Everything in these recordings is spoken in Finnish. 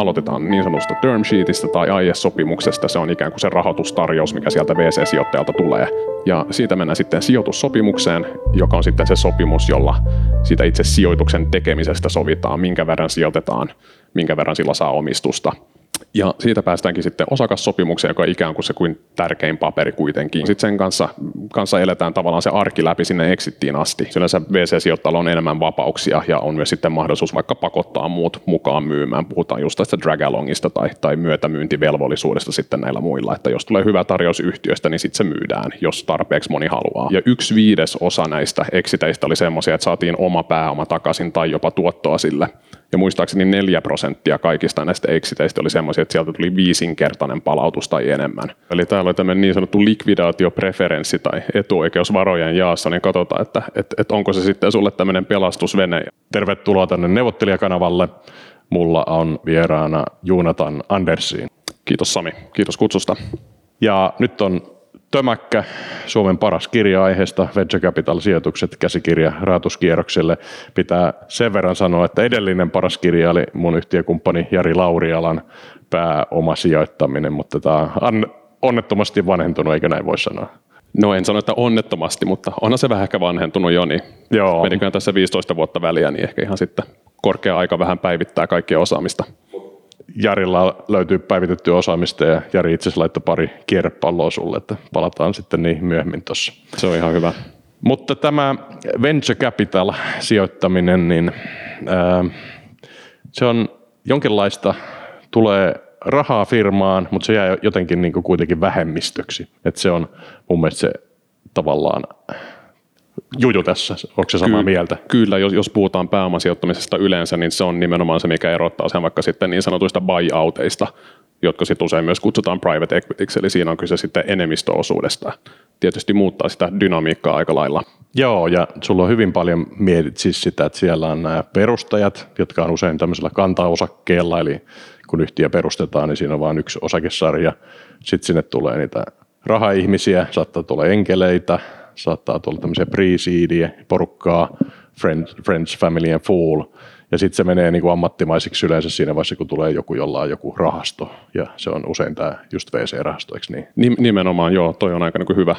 aloitetaan niin sanotusta term sheetistä tai aiesopimuksesta. Se on ikään kuin se rahoitustarjous, mikä sieltä VC-sijoittajalta tulee. Ja siitä mennään sitten sijoitussopimukseen, joka on sitten se sopimus, jolla siitä itse sijoituksen tekemisestä sovitaan, minkä verran sijoitetaan, minkä verran sillä saa omistusta. Ja siitä päästäänkin sitten osakassopimukseen, joka on ikään kuin se kuin tärkein paperi kuitenkin. Sitten sen kanssa, kanssa eletään tavallaan se arki läpi sinne exittiin asti. Yleensä VC-sijoittajalla on enemmän vapauksia ja on myös sitten mahdollisuus vaikka pakottaa muut mukaan myymään. Puhutaan just tästä drag-alongista tai, tai myötämyyntivelvollisuudesta sitten näillä muilla. Että jos tulee hyvä tarjous yhtiöstä, niin sitten se myydään, jos tarpeeksi moni haluaa. Ja yksi viides osa näistä exiteistä oli semmoisia, että saatiin oma pääoma takaisin tai jopa tuottoa sille. Ja muistaakseni 4 prosenttia kaikista näistä exiteistä oli semmoisia, että sieltä tuli viisinkertainen palautus tai enemmän. Eli täällä oli tämmöinen niin sanottu likvidaatiopreferenssi tai etuoikeus varojen jaassa, niin katsotaan, että, että, että onko se sitten sulle tämmöinen pelastusvene. Tervetuloa tänne neuvottelijakanavalle. Mulla on vieraana Juunatan Andersiin. Kiitos Sami, kiitos kutsusta. Ja nyt on Tömäkkä, Suomen paras kirja aiheesta, Venture Capital-sijoitukset, käsikirja raatuskierrokselle. Pitää sen verran sanoa, että edellinen paras kirja oli mun yhtiökumppani Jari Laurialan pääoma sijoittaminen, mutta tämä on onnettomasti vanhentunut, eikö näin voi sanoa? No en sano, että onnettomasti, mutta onhan se vähän ehkä vanhentunut jo, niin Joo. meniköhän tässä 15 vuotta väliä, niin ehkä ihan sitten korkea aika vähän päivittää kaikkia osaamista. Jarilla löytyy päivitettyä osaamista ja Jari itse asiassa laittoi pari kierrepalloa sulle, että palataan sitten niin myöhemmin tuossa. Se on ihan hyvä. Mutta tämä venture capital sijoittaminen, niin ää, se on jonkinlaista, tulee rahaa firmaan, mutta se jää jotenkin niin kuin kuitenkin vähemmistöksi. että se on mun mielestä se tavallaan juju tässä, onko se samaa Ky- mieltä? Kyllä, jos, jos puhutaan pääomasijoittamisesta yleensä, niin se on nimenomaan se, mikä erottaa sen vaikka sitten niin sanotuista buyouteista, jotka sitten usein myös kutsutaan private equityksi, eli siinä on kyse sitten enemmistöosuudesta. Tietysti muuttaa sitä dynamiikkaa aika lailla. Joo, ja sulla on hyvin paljon mietit siis sitä, että siellä on nämä perustajat, jotka on usein tämmöisellä kantaosakkeella, eli kun yhtiö perustetaan, niin siinä on vain yksi osakesarja. Sitten sinne tulee niitä rahaihmisiä, saattaa tulla enkeleitä, saattaa tulla tämmöisiä pre porukkaa, friends, friends, family and fool, ja sitten se menee niin kuin ammattimaisiksi yleensä siinä vaiheessa, kun tulee joku, jolla on joku rahasto, ja se on usein tämä just VC-rahasto, eikö niin? Nimenomaan joo, toi on aika niin kuin hyvä,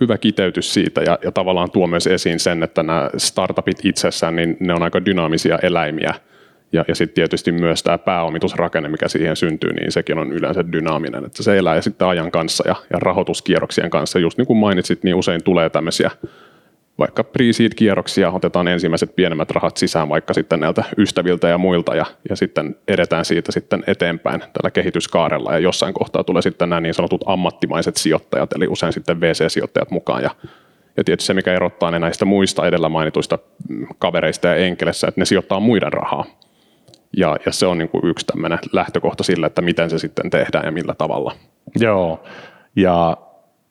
hyvä kiteytys siitä. Ja, ja tavallaan tuo myös esiin sen, että nämä startupit itsessään, niin ne on aika dynaamisia eläimiä, ja, ja sitten tietysti myös tämä pääomitusrakenne, mikä siihen syntyy, niin sekin on yleensä dynaaminen. Että se elää sitten ajan kanssa ja, ja rahoituskierroksien kanssa. Just niin kuin mainitsit, niin usein tulee tämmöisiä vaikka pre-seed-kierroksia, otetaan ensimmäiset pienemmät rahat sisään vaikka sitten näiltä ystäviltä ja muilta ja, ja sitten edetään siitä sitten eteenpäin tällä kehityskaarella ja jossain kohtaa tulee sitten nämä niin sanotut ammattimaiset sijoittajat, eli usein sitten VC-sijoittajat mukaan ja ja tietysti se, mikä erottaa ne näistä muista edellä mainituista kavereista ja enkelessä, että ne sijoittaa muiden rahaa. Ja, ja se on niin kuin yksi tämmöinen lähtökohta sille, että miten se sitten tehdään ja millä tavalla. Joo, ja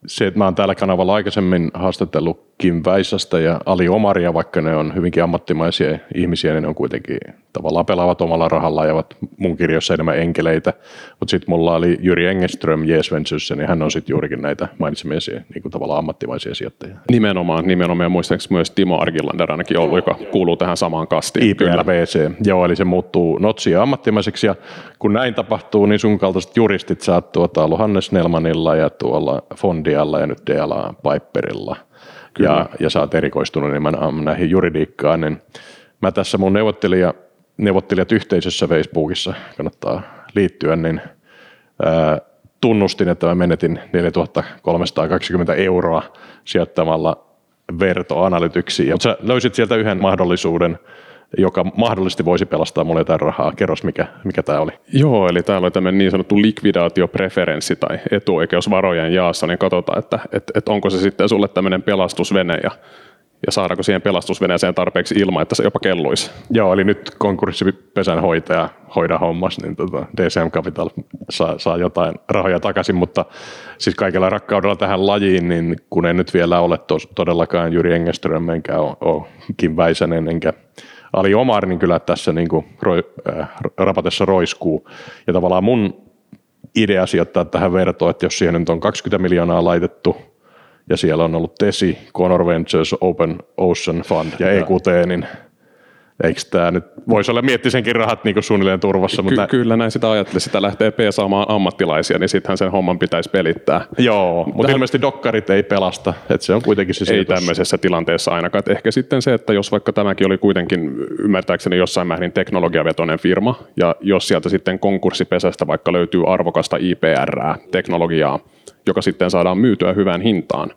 se, että mä oon täällä kanavalla aikaisemmin haastatellut Kim Väisästä ja Ali Omaria, vaikka ne on hyvinkin ammattimaisia ihmisiä, niin ne on kuitenkin tavallaan pelaavat omalla rahalla ja ovat mun kirjoissa enemmän enkeleitä. Mutta sitten mulla oli Jyri Engeström Ventures, niin hän on sitten juurikin näitä mainitsemia niin kuin tavallaan ammattimaisia sijoittajia. Nimenomaan, nimenomaan. Ja muistaakseni myös Timo Argilander ainakin ollut, joka kuuluu tähän samaan kastiin. IPRVC, joo, eli se muuttuu notsia ammattimaiseksi. Ja kun näin tapahtuu, niin sun kaltaiset juristit saat tuota ollut Hannes Nelmanilla ja tuolla Fondialla ja nyt DLA Piperilla – ja, ja sä oot erikoistunut enemmän näihin juridiikkaan, niin mä tässä mun neuvottelija, neuvottelijat yhteisössä Facebookissa kannattaa liittyä, niin ää, tunnustin, että mä menetin 4320 euroa sijoittamalla vertoanalytyksiin. Mutta sä löysit sieltä yhden mahdollisuuden – joka mahdollisesti voisi pelastaa mulle jotain rahaa. Kerros, mikä, mikä tämä oli. Joo, eli täällä oli tämmöinen niin sanottu likvidaatiopreferenssi tai etuoikeus varojen jaassa, niin katsotaan, että, että, että onko se sitten sulle tämmöinen pelastusvene ja ja saadaanko siihen pelastusveneeseen tarpeeksi ilman, että se jopa kelluisi. Joo, eli nyt konkurssipesän hoitaja hoida hommas, niin tota DCM Capital saa, saa jotain rahoja takaisin, mutta siis kaikella rakkaudella tähän lajiin, niin kun en nyt vielä ole tos, todellakaan Jyri Engeström, enkä ole, ole Kim Väisänen, enkä Ali Omar, niin kyllä tässä niin kuin roi, äh, rapatessa roiskuu. Ja tavallaan mun idea sijoittaa tähän vertoon, että jos siihen nyt on 20 miljoonaa laitettu, ja siellä on ollut TESI, Conor Ventures, Open Ocean Fund ja EQT, niin eikö tämä nyt, voisi olla miettisenkin rahat niin suunnilleen turvassa. Ky- mutta... Kyllä näin sitä ajattelin, sitä lähtee peesaamaan ammattilaisia, niin sittenhän sen homman pitäisi pelittää. Joo, mutta Tähän... ilmeisesti dokkarit ei pelasta, että se on kuitenkin se Ei tämmöisessä tilanteessa ainakaan, että ehkä sitten se, että jos vaikka tämäkin oli kuitenkin ymmärtääkseni jossain määrin teknologiavetoinen firma, ja jos sieltä sitten konkurssipesästä vaikka löytyy arvokasta IPR, teknologiaa, joka sitten saadaan myytyä hyvään hintaan,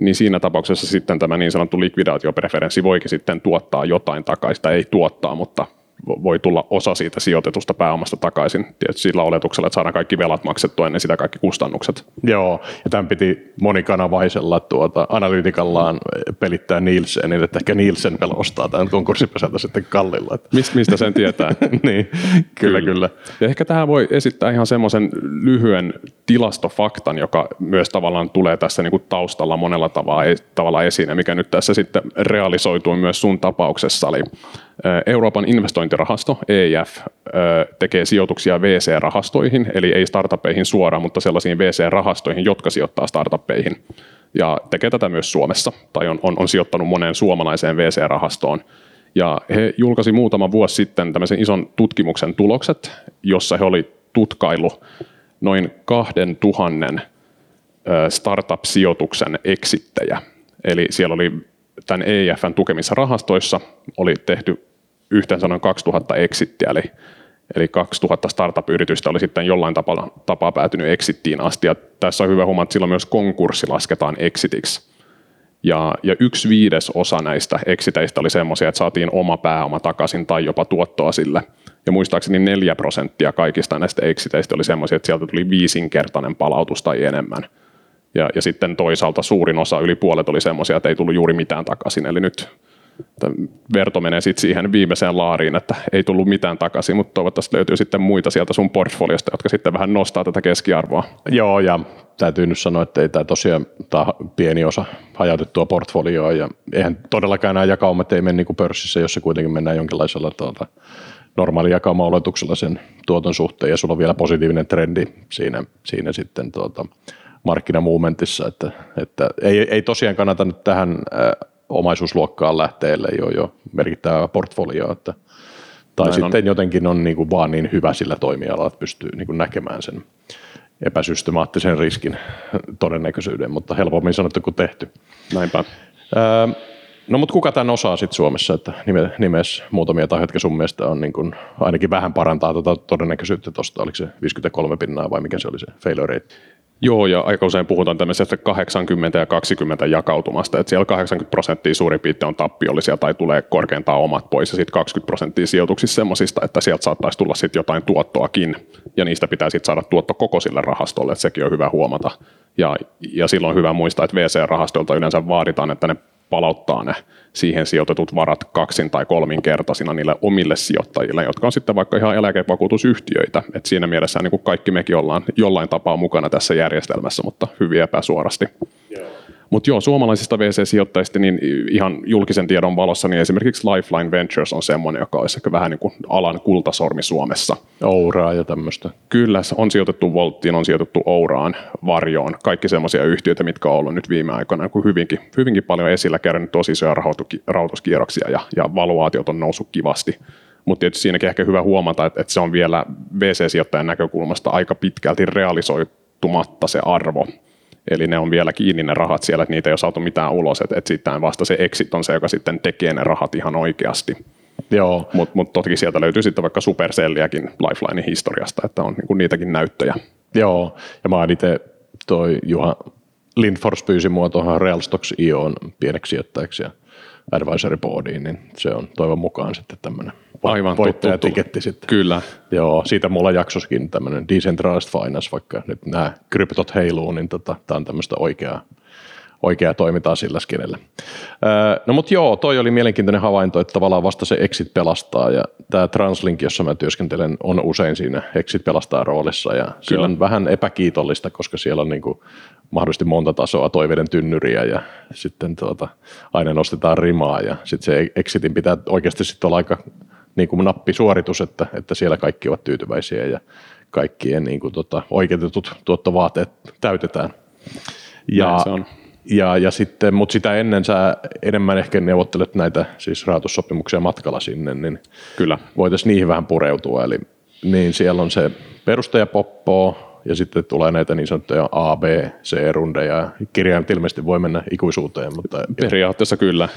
niin siinä tapauksessa sitten tämä niin sanottu likvidaatiopreferenssi voikin sitten tuottaa jotain takaisin, ei tuottaa, mutta voi tulla osa siitä sijoitetusta pääomasta takaisin. Tietysti sillä oletuksella, että saadaan kaikki velat maksettua ennen sitä kaikki kustannukset. Joo, ja tämän piti monikanavaisella tuota, analyytikallaan pelittää Nielsen, niin että ehkä Nielsen vielä ostaa tämän konkurssipesältä sitten kallilla. Mist, mistä sen tietää? niin, kyllä, kyllä, kyllä. Ja ehkä tähän voi esittää ihan semmoisen lyhyen tilastofaktan, joka myös tavallaan tulee tässä niin kuin taustalla monella tavalla, tavalla esiin, ja mikä nyt tässä sitten realisoituu myös sun tapauksessa. Eli Euroopan investointirahasto EIF tekee sijoituksia VC-rahastoihin, eli ei startuppeihin suoraan, mutta sellaisiin VC-rahastoihin, jotka sijoittaa startuppeihin. Ja tekee tätä myös Suomessa, tai on, on, on sijoittanut moneen suomalaiseen VC-rahastoon. Ja he julkaisi muutama vuosi sitten tämmöisen ison tutkimuksen tulokset, jossa he oli tutkailu noin 2000 startup-sijoituksen eksittejä. Eli siellä oli tämän EIFn tukemissa rahastoissa oli tehty yhteensä noin 2000 exittiä, eli, eli 2000 startup-yritystä oli sitten jollain tapaa, tapaa päätynyt exittiin asti. Ja tässä on hyvä huomata, että silloin myös konkurssi lasketaan exitiksi. Ja, ja yksi viides osa näistä exiteistä oli semmoisia, että saatiin oma pääoma takaisin tai jopa tuottoa sille. Ja muistaakseni neljä prosenttia kaikista näistä exiteistä oli semmoisia, että sieltä tuli viisinkertainen palautus tai enemmän – ja, ja sitten toisaalta suurin osa, yli puolet oli semmoisia, että ei tullut juuri mitään takaisin. Eli nyt verto menee sitten siihen viimeiseen laariin, että ei tullut mitään takaisin, mutta toivottavasti löytyy sitten muita sieltä sun portfoliosta, jotka sitten vähän nostaa tätä keskiarvoa. Joo, ja täytyy nyt sanoa, että ei tämä tosiaan tämä pieni osa hajautettua portfolioa, ja eihän todellakaan nämä jakaumat ei mene niin kuin pörssissä, jossa kuitenkin mennään jonkinlaisella tuota, normaali jakauma-oletuksella sen tuoton suhteen, ja sulla on vielä positiivinen trendi siinä, siinä sitten tuota, markkinamovementissa, että, että ei, ei tosiaan kannata nyt tähän äh, omaisuusluokkaan lähteä, ei ole jo merkittävää portfolioa, että, tai Näin sitten on. jotenkin on niin kuin vaan niin hyvä sillä toimialalla, että pystyy niin kuin näkemään sen epäsystemaattisen riskin todennäköisyyden, mutta helpommin sanottu kuin tehty. Näinpä. Öö, no mutta kuka tämän osaa sitten Suomessa, että nime, nimes muutamia tahoja, jotka sun mielestä on niin kuin, ainakin vähän parantaa tuota todennäköisyyttä tuosta, oliko se 53 pinnaa vai mikä se oli se failure rate? Joo, ja aika usein puhutaan tämmöisestä 80 ja 20 jakautumasta, että siellä 80 prosenttia suurin piirtein on tappiollisia tai tulee korkeintaan omat pois, ja sitten 20 prosenttia sijoituksissa semmoisista, että sieltä saattaisi tulla sitten jotain tuottoakin, ja niistä pitää sitten saada tuotto koko sille rahastolle, että sekin on hyvä huomata. Ja, ja silloin on hyvä muistaa, että VC-rahastoilta yleensä vaaditaan, että ne palauttaa ne siihen sijoitetut varat kaksin tai kolminkertaisina niille omille sijoittajille, jotka on sitten vaikka ihan eläkevakuutusyhtiöitä. Et siinä mielessä niin kuin kaikki mekin ollaan jollain tapaa mukana tässä järjestelmässä, mutta hyvin epäsuorasti. Mutta joo, suomalaisista VC-sijoittajista niin ihan julkisen tiedon valossa niin esimerkiksi Lifeline Ventures on semmoinen, joka olisi ehkä vähän niin kuin alan kultasormi Suomessa. Ouraa ja tämmöistä. Kyllä, on sijoitettu Volttiin, on sijoitettu Ouraan, Varjoon, kaikki semmoisia yhtiöitä, mitkä on ollut nyt viime aikoina kuin hyvinkin, hyvinkin paljon esillä, kerännyt tosi isoja rahoituskierroksia ja, ja valuaatiot on noussut kivasti. Mutta tietysti siinäkin ehkä hyvä huomata, että, että se on vielä VC-sijoittajan näkökulmasta aika pitkälti realisoitumatta se arvo, Eli ne on vielä kiinni ne rahat siellä, että niitä ei ole saatu mitään ulos, että, että sitten vasta se exit on se, joka sitten tekee ne rahat ihan oikeasti. Joo. Mutta mut toki sieltä löytyy sitten vaikka Supercelliäkin Lifelinein historiasta, että on niinku niitäkin näyttöjä. Joo, ja mä itse toi Juha Lindfors pyysi mua tuohon Realstocks IOon pieneksi sijoittajaksi ja advisory boardiin, niin se on toivon mukaan sitten tämmöinen Aivan, voittajatiketti sitten. Kyllä. Joo, siitä mulla jaksoskin tämmöinen decentralized finance, vaikka nyt nämä kryptot heiluu, niin tota, tämä on tämmöistä oikeaa, oikeaa toimintaa sillä skenellä. Öö, no mutta joo, toi oli mielenkiintoinen havainto, että tavallaan vasta se exit pelastaa ja tämä Translink, jossa mä työskentelen, on usein siinä exit pelastaa roolissa ja Kyllä. se on vähän epäkiitollista, koska siellä on niinku mahdollisesti monta tasoa toiveiden tynnyriä ja sitten tuota, aina nostetaan rimaa ja sitten se exitin pitää oikeasti sitten olla aika niin kuin nappisuoritus, että, että siellä kaikki ovat tyytyväisiä ja kaikkien niin kuin, tota, oikeutetut tuottovaateet täytetään. Ja, se on. Ja, ja sitten, mutta sitä ennen sä enemmän ehkä neuvottelet näitä siis rahoitussopimuksia matkalla sinne, niin Kyllä. voitaisiin niihin vähän pureutua. Eli niin siellä on se perustajapoppo ja sitten tulee näitä niin sanottuja A, B, C-rundeja. Kirjaimet ilmeisesti voi mennä ikuisuuteen, mutta Periaatteessa kyllä.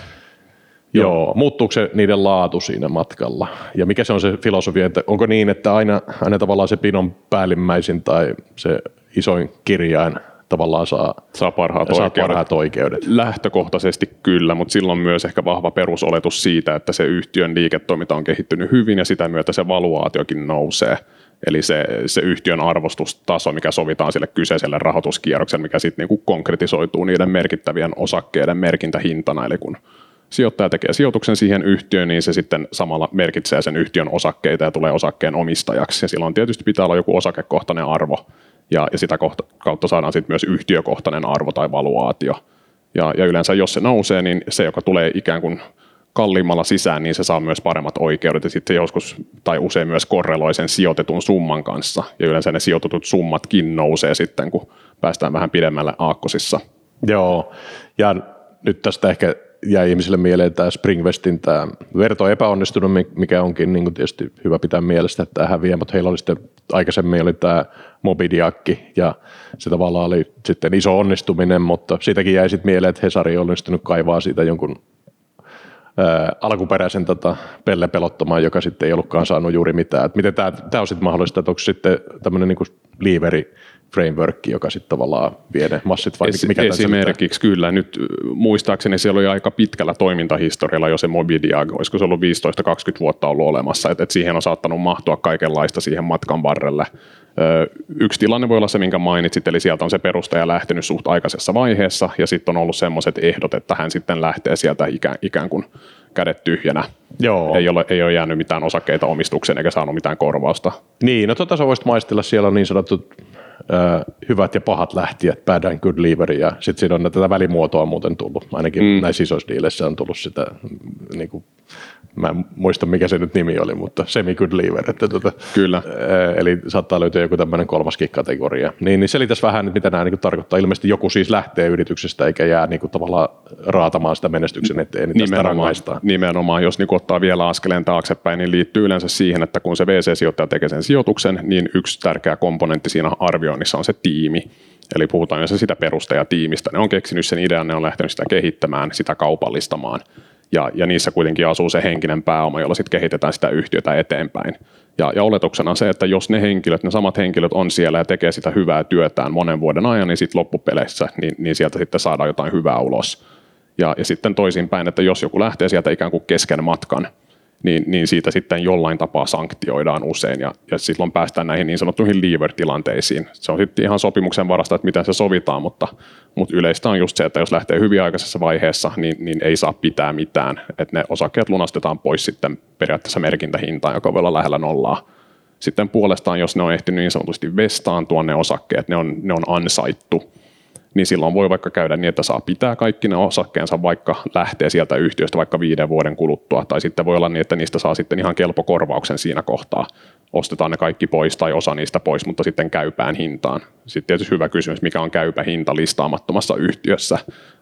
Joo, muuttuuko se niiden laatu siinä matkalla? Ja mikä se on se filosofia, että onko niin, että aina, aina tavallaan se pinon päällimmäisin tai se isoin kirjain tavallaan saa, Saa parhaat saa oikeudet. parhaat oikeudet? Lähtökohtaisesti kyllä, mutta silloin myös ehkä vahva perusoletus siitä, että se yhtiön liiketoiminta on kehittynyt hyvin ja sitä myötä se valuaatiokin nousee. Eli se, se yhtiön arvostustaso, mikä sovitaan sille kyseiselle rahoituskierrokselle, mikä sitten niinku konkretisoituu niiden merkittävien osakkeiden merkintähintana. Eli kun sijoittaja tekee sijoituksen siihen yhtiöön, niin se sitten samalla merkitsee sen yhtiön osakkeita ja tulee osakkeen omistajaksi. Ja silloin tietysti pitää olla joku osakekohtainen arvo, ja, ja sitä kohta, kautta saadaan sitten myös yhtiökohtainen arvo tai valuaatio. Ja, ja yleensä jos se nousee, niin se, joka tulee ikään kuin kalliimmalla sisään, niin se saa myös paremmat oikeudet ja sitten joskus tai usein myös korreloi sen sijoitetun summan kanssa. Ja yleensä ne sijoitetut summatkin nousee sitten, kun päästään vähän pidemmälle aakkosissa. Joo, ja nyt tästä ehkä jäi ihmisille mieleen tämä Springwestin tämä verto epäonnistunut, mikä onkin niin tietysti hyvä pitää mielessä, että tämä häviää, mutta heillä oli sitten aikaisemmin oli tämä Mobidiakki ja se tavallaan oli sitten iso onnistuminen, mutta siitäkin jäi sitten mieleen, että Hesari on onnistunut kaivaa siitä jonkun ää, alkuperäisen tota, pellepelottoman, joka sitten ei ollutkaan saanut juuri mitään. Et miten tämä, on sitten mahdollista, että onko sitten tämmöinen niin liiveri framework, joka sitten tavallaan vie ne massit vai Es, mikä tässä esimerkiksi kyllä. Nyt muistaakseni siellä oli aika pitkällä toimintahistorialla jo se Mobidiag, olisiko se ollut 15-20 vuotta ollut olemassa, että et siihen on saattanut mahtua kaikenlaista siihen matkan varrelle. Yksi tilanne voi olla se, minkä mainitsit, eli sieltä on se perustaja lähtenyt suht aikaisessa vaiheessa, ja sitten on ollut sellaiset ehdot, että hän sitten lähtee sieltä ikään, ikään kuin kädet tyhjänä. Joo. Ei ole, ei ole jäänyt mitään osakkeita omistukseen eikä saanut mitään korvausta. Niin, no tota sä voisit maistella, siellä on niin sanotut ö, hyvät ja pahat lähtijät, bad and good leaver, ja sitten siinä on tätä välimuotoa muuten tullut, ainakin mm. näissä isoissa diileissä on tullut sitä, niin kuin, mä en muista mikä se nyt nimi oli, mutta semi good leaver, että tota, Kyllä. ö, eli saattaa löytyä joku tämmöinen kolmaskin kategoria. Niin, niin selitäisi vähän, että mitä nämä niin kuin tarkoittaa. Ilmeisesti joku siis lähtee yrityksestä eikä jää niin kuin, tavallaan raatamaan sitä menestyksen eteen, niin tästä Nimenomaan, rangaistaan. nimenomaan, jos niin ottaa vielä askeleen taaksepäin, niin liittyy yleensä siihen, että kun se VC-sijoittaja tekee sen sijoituksen, niin yksi tärkeä komponentti siinä arvioinnissa on se tiimi. Eli puhutaan yleensä sitä perustajatiimistä. Ne on keksinyt sen idean, ne on lähtenyt sitä kehittämään, sitä kaupallistamaan. Ja, ja niissä kuitenkin asuu se henkinen pääoma, jolla sitten kehitetään sitä yhtiötä eteenpäin. Ja, ja oletuksena on se, että jos ne henkilöt, ne samat henkilöt on siellä ja tekee sitä hyvää työtään monen vuoden ajan, niin sitten loppupeleissä niin, niin sieltä sitten saadaan jotain hyvää ulos. Ja, ja sitten toisinpäin, että jos joku lähtee sieltä ikään kuin kesken matkan, niin, niin siitä sitten jollain tapaa sanktioidaan usein ja, ja silloin päästään näihin niin sanottuihin leaver-tilanteisiin. Se on sitten ihan sopimuksen varasta, että miten se sovitaan, mutta, mutta yleistä on just se, että jos lähtee hyvin aikaisessa vaiheessa, niin, niin ei saa pitää mitään. Että ne osakkeet lunastetaan pois sitten periaatteessa merkintähintaan, joka voi olla lähellä nollaa. Sitten puolestaan, jos ne on ehtinyt niin sanotusti vestaantua ne osakkeet, ne on, ne on ansaittu, niin silloin voi vaikka käydä niin, että saa pitää kaikki ne osakkeensa, vaikka lähtee sieltä yhtiöstä vaikka viiden vuoden kuluttua, tai sitten voi olla niin, että niistä saa sitten ihan kelpo korvauksen siinä kohtaa. Ostetaan ne kaikki pois tai osa niistä pois, mutta sitten käypään hintaan. Sitten tietysti hyvä kysymys, mikä on käypä hinta listaamattomassa yhtiössä,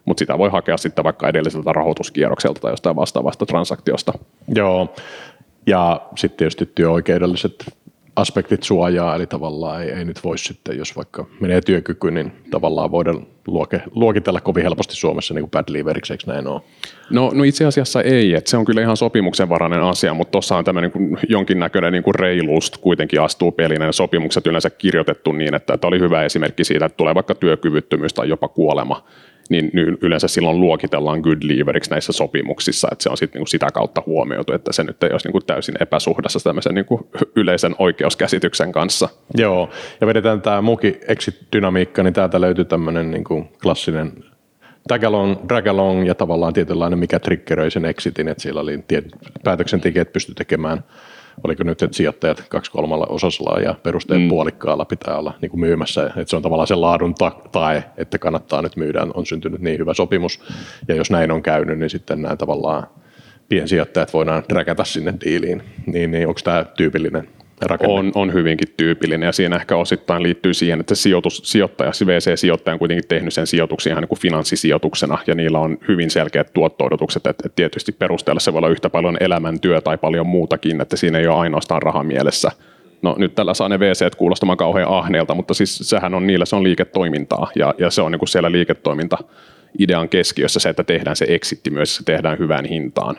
mutta sitä voi hakea sitten vaikka edelliseltä rahoituskierrokselta tai jostain vastaavasta transaktiosta. Joo, ja sitten tietysti työoikeudelliset aspektit suojaa, eli tavallaan ei, ei nyt voi sitten, jos vaikka menee työkyky, niin tavallaan voida luoke, luokitella kovin helposti Suomessa niin kuin bad leaveriksi, eikö näin ole? No, no itse asiassa ei, että se on kyllä ihan sopimuksenvarainen asia, mutta tuossa on tämmöinen niin jonkinnäköinen niin kuin reiluus kuitenkin astuu peliin. Ne sopimukset yleensä kirjoitettu niin, että, että oli hyvä esimerkki siitä, että tulee vaikka työkyvyttömyys tai jopa kuolema, niin yleensä silloin luokitellaan good leaveriksi näissä sopimuksissa, että se on sitten niin sitä kautta huomioitu, että se nyt ei olisi niin kuin täysin epäsuhdassa tämmöisen niin kuin yleisen oikeuskäsityksen kanssa. Joo, ja vedetään tämä muukin exit-dynamiikka, niin täältä löytyy tämmöinen niin kuin klassinen tagalong, dragalong ja tavallaan tietynlainen, mikä triggeröi sen exitin, että siellä oli tiet, päätöksentekijät pysty tekemään oliko nyt, että sijoittajat kaksi kolmalla osasella ja perusteen mm. puolikkaalla pitää olla niin kuin myymässä, että se on tavallaan se laadun ta- tae, että kannattaa nyt myydä, on syntynyt niin hyvä sopimus, ja jos näin on käynyt, niin sitten nämä tavallaan piensijoittajat voidaan dräkätä sinne diiliin, niin, niin onko tämä tyypillinen On, on hyvinkin tyypillinen ja siinä ehkä osittain liittyy siihen, että sijoitus, sijoittaja, VC-sijoittaja on kuitenkin tehnyt sen sijoituksen ihan niin kuin finanssisijoituksena ja niillä on hyvin selkeät tuotto-odotukset, että, että tietysti perusteella se voi olla yhtä paljon elämäntyö tai paljon muutakin, että siinä ei ole ainoastaan raha mielessä. No nyt tällä saa ne VC kuulostamaan kauhean ahneelta, mutta siis sehän on niillä se on liiketoimintaa ja, ja se on niin kuin siellä liiketoiminta idean keskiössä se, että tehdään se exitti myös, se tehdään hyvään hintaan.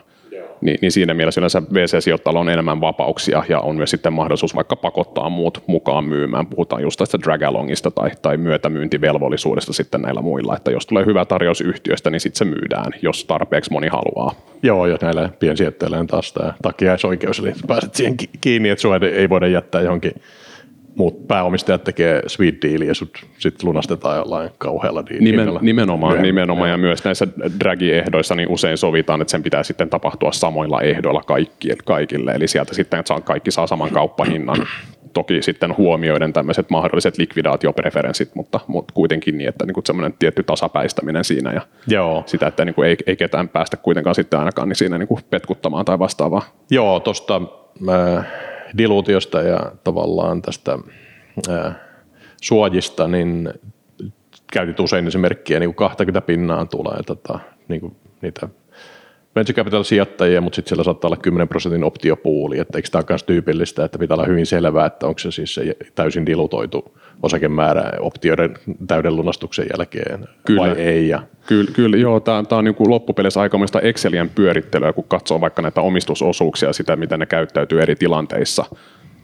Niin, niin siinä mielessä yleensä VC-sijoittajalla on enemmän vapauksia ja on myös sitten mahdollisuus vaikka pakottaa muut mukaan myymään. Puhutaan just tästä drag-alongista tai, tai myötämyyntivelvollisuudesta sitten näillä muilla, että jos tulee hyvä tarjous yhtiöstä, niin sitten se myydään, jos tarpeeksi moni haluaa. Joo, jos näillä piensijoittajilla on taas tämä takiaisoikeus, eli pääset siihen kiinni, että ei voida jättää johonkin muut pääomistajat tekee sweet deal ja sitten lunastetaan jollain kauhealla Nimen, Nimenomaan, Myöhemmin. nimenomaan ja myös näissä dragi-ehdoissa niin usein sovitaan, että sen pitää sitten tapahtua samoilla ehdoilla kaikille, kaikille. eli sieltä sitten että kaikki saa saman kauppahinnan. Toki sitten huomioiden tämmöiset mahdolliset likvidaatiopreferenssit, mutta, mutta kuitenkin niin, että niin semmoinen tietty tasapäistäminen siinä ja Joo. sitä, että niin kuin ei, ei ketään päästä kuitenkaan sitten ainakaan niin siinä niin kuin petkuttamaan tai vastaavaa. Joo, tuosta diluutiosta ja tavallaan tästä ää, suojista, niin käytit usein esimerkkiä, niin kuin 20 pinnaan tulee tota, niin kuin niitä venture capital sijoittajia, mutta sitten siellä saattaa olla 10 prosentin optiopuuli, että eikö tämä ole myös tyypillistä, että pitää olla hyvin selvää, että onko se siis se täysin dilutoitu osakemäärä optioiden täyden lunastuksen jälkeen kyllä. vai ei. Ja... Kyllä, kyllä joo, tämä, tämä on niin kuin loppupeleissä aikamoista Excelien pyörittelyä, kun katsoo vaikka näitä omistusosuuksia, sitä miten ne käyttäytyy eri tilanteissa.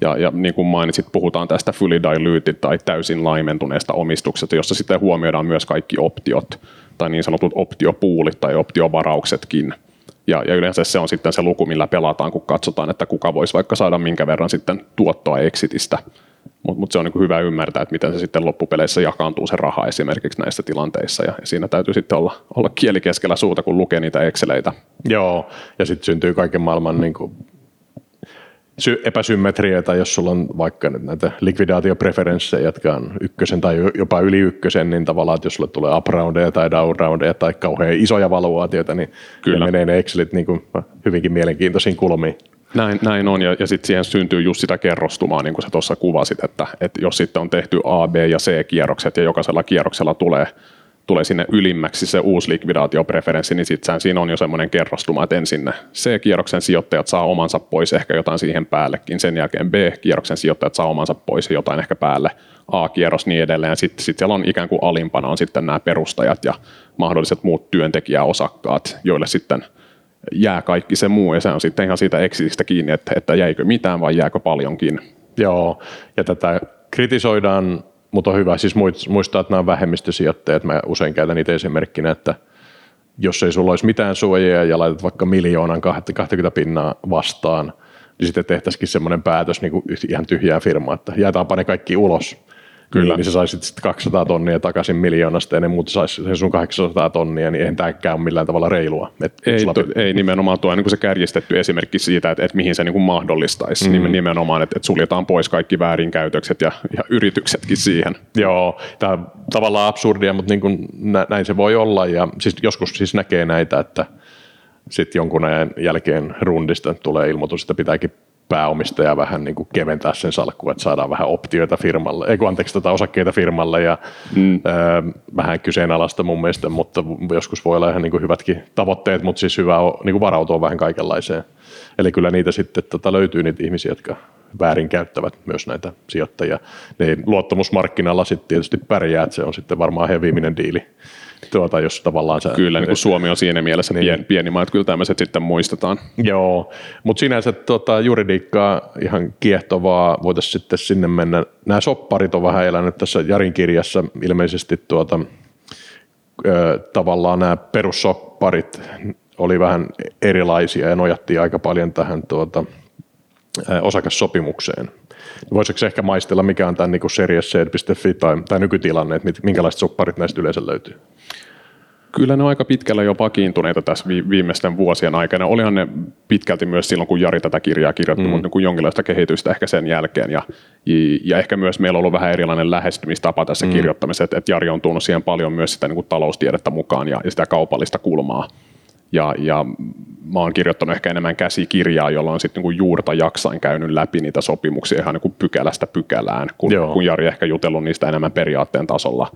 Ja, ja niin kuin mainitsit, puhutaan tästä fully diluted tai täysin laimentuneesta omistuksesta, jossa sitten huomioidaan myös kaikki optiot tai niin sanotut optiopuulit tai optiovarauksetkin. Ja, ja yleensä se on sitten se luku, millä pelataan, kun katsotaan, että kuka voisi vaikka saada minkä verran sitten tuottoa exitistä. Mutta mut se on niin hyvä ymmärtää, että miten se sitten loppupeleissä jakaantuu se raha esimerkiksi näissä tilanteissa. Ja, ja siinä täytyy sitten olla, olla kieli keskellä suuta, kun lukee niitä Exceleitä. Joo, ja sitten syntyy kaiken maailman niin kuin sy- epäsymmetrioita, jos sulla on vaikka nyt näitä likvidaatiopreferenssejä, jotka on ykkösen tai jopa yli ykkösen, niin tavallaan, että jos sulle tulee up roundeja tai down roundeja tai kauhean isoja valuaatioita, niin Kyllä. ne menee ne Excelit niin kuin hyvinkin mielenkiintoisiin kulmiin. Näin, näin on, ja, ja sitten siihen syntyy just sitä kerrostumaa, niin kuin sä tuossa kuvasit, että, että jos sitten on tehty A, B ja C-kierrokset, ja jokaisella kierroksella tulee tulee sinne ylimmäksi se uusi likvidaatiopreferenssi, niin sitten siinä on jo semmoinen kerrostuma, että ensin C-kierroksen sijoittajat saa omansa pois, ehkä jotain siihen päällekin, sen jälkeen B-kierroksen sijoittajat saa omansa pois jotain ehkä päälle, A-kierros niin edelleen, sitten sit siellä on ikään kuin alimpana on sitten nämä perustajat ja mahdolliset muut työntekijäosakkaat, joille sitten jää kaikki se muu, ja se on sitten ihan siitä exitistä kiinni, että, että jäikö mitään vai jääkö paljonkin. Joo, ja tätä kritisoidaan mutta on hyvä siis muistaa, että nämä on vähemmistösijoittajat. Mä usein käytän niitä esimerkkinä, että jos ei sulla olisi mitään suojaa ja laitat vaikka miljoonan 20 pinnaa vastaan, niin sitten tehtäisikin semmoinen päätös niin kuin ihan tyhjää firmaa, että jaetaanpa ne kaikki ulos. Kyllä. Niin, niin sä saisit sitten 200 tonnia takaisin miljoonasta ja ne muut saisi sen sun 800 tonnia, niin eihän tämäkään ole millään tavalla reilua. Et, ei, to, ei nimenomaan tuo niin se kärjistetty esimerkki siitä, että, että mihin se niin kuin mahdollistaisi. Mm. Nimenomaan, että, että suljetaan pois kaikki väärinkäytökset ja, ja yrityksetkin siihen. Joo, tämä on tavallaan absurdia, mutta niin kuin näin se voi olla ja siis joskus siis näkee näitä, että sitten jonkun ajan jälkeen rundista tulee ilmoitus, että pitääkin pääomistaja vähän niin kuin keventää sen salkkuun, että saadaan vähän optioita firmalle, ei anteeksi tätä tota osakkeita firmalle ja mm. ö, vähän kyseenalaista mun mielestä, mutta joskus voi olla ihan niin kuin hyvätkin tavoitteet, mutta siis hyvä on niin kuin varautua vähän kaikenlaiseen. Eli kyllä niitä sitten tota, löytyy niitä ihmisiä, jotka väärin käyttävät myös näitä sijoittajia. Ne luottamusmarkkinalla sitten tietysti pärjää, että se on sitten varmaan heidän viimeinen diili tuota, jos tavallaan sä... Kyllä, niin kuin Suomi on siinä mielessä niin. pieni, pieni maa, että kyllä tämmöiset sitten muistetaan. Joo, mutta sinänsä tuota, juridiikkaa ihan kiehtovaa, voitaisiin sitten sinne mennä. Nämä sopparit on vähän elänyt tässä Jarin kirjassa ilmeisesti tuota, ö, tavallaan nämä perussopparit oli vähän erilaisia ja nojattiin aika paljon tähän tuota, osakassopimukseen. Voisiko ehkä maistella, mikä on tämän niin seriesseed.fi tai, tai nykytilanne, että minkälaiset sopparit näistä yleensä löytyy? Kyllä ne on aika pitkällä jo vakiintuneita tässä viimeisten vuosien aikana. Olihan ne pitkälti myös silloin, kun Jari tätä kirjaa kirjoitti, mm. mutta niin jonkinlaista kehitystä ehkä sen jälkeen. Ja, ja ehkä myös meillä on ollut vähän erilainen lähestymistapa tässä mm. kirjoittamisessa, että Jari on tuonut siihen paljon myös sitä niin kuin taloustiedettä mukaan ja, ja sitä kaupallista kulmaa. Ja, ja mä oon kirjoittanut ehkä enemmän käsikirjaa, jolla on sitten niin juurta jaksain käynyt läpi niitä sopimuksia ihan niin pykälästä pykälään, kun, kun Jari ehkä jutellut niistä enemmän periaatteen tasolla.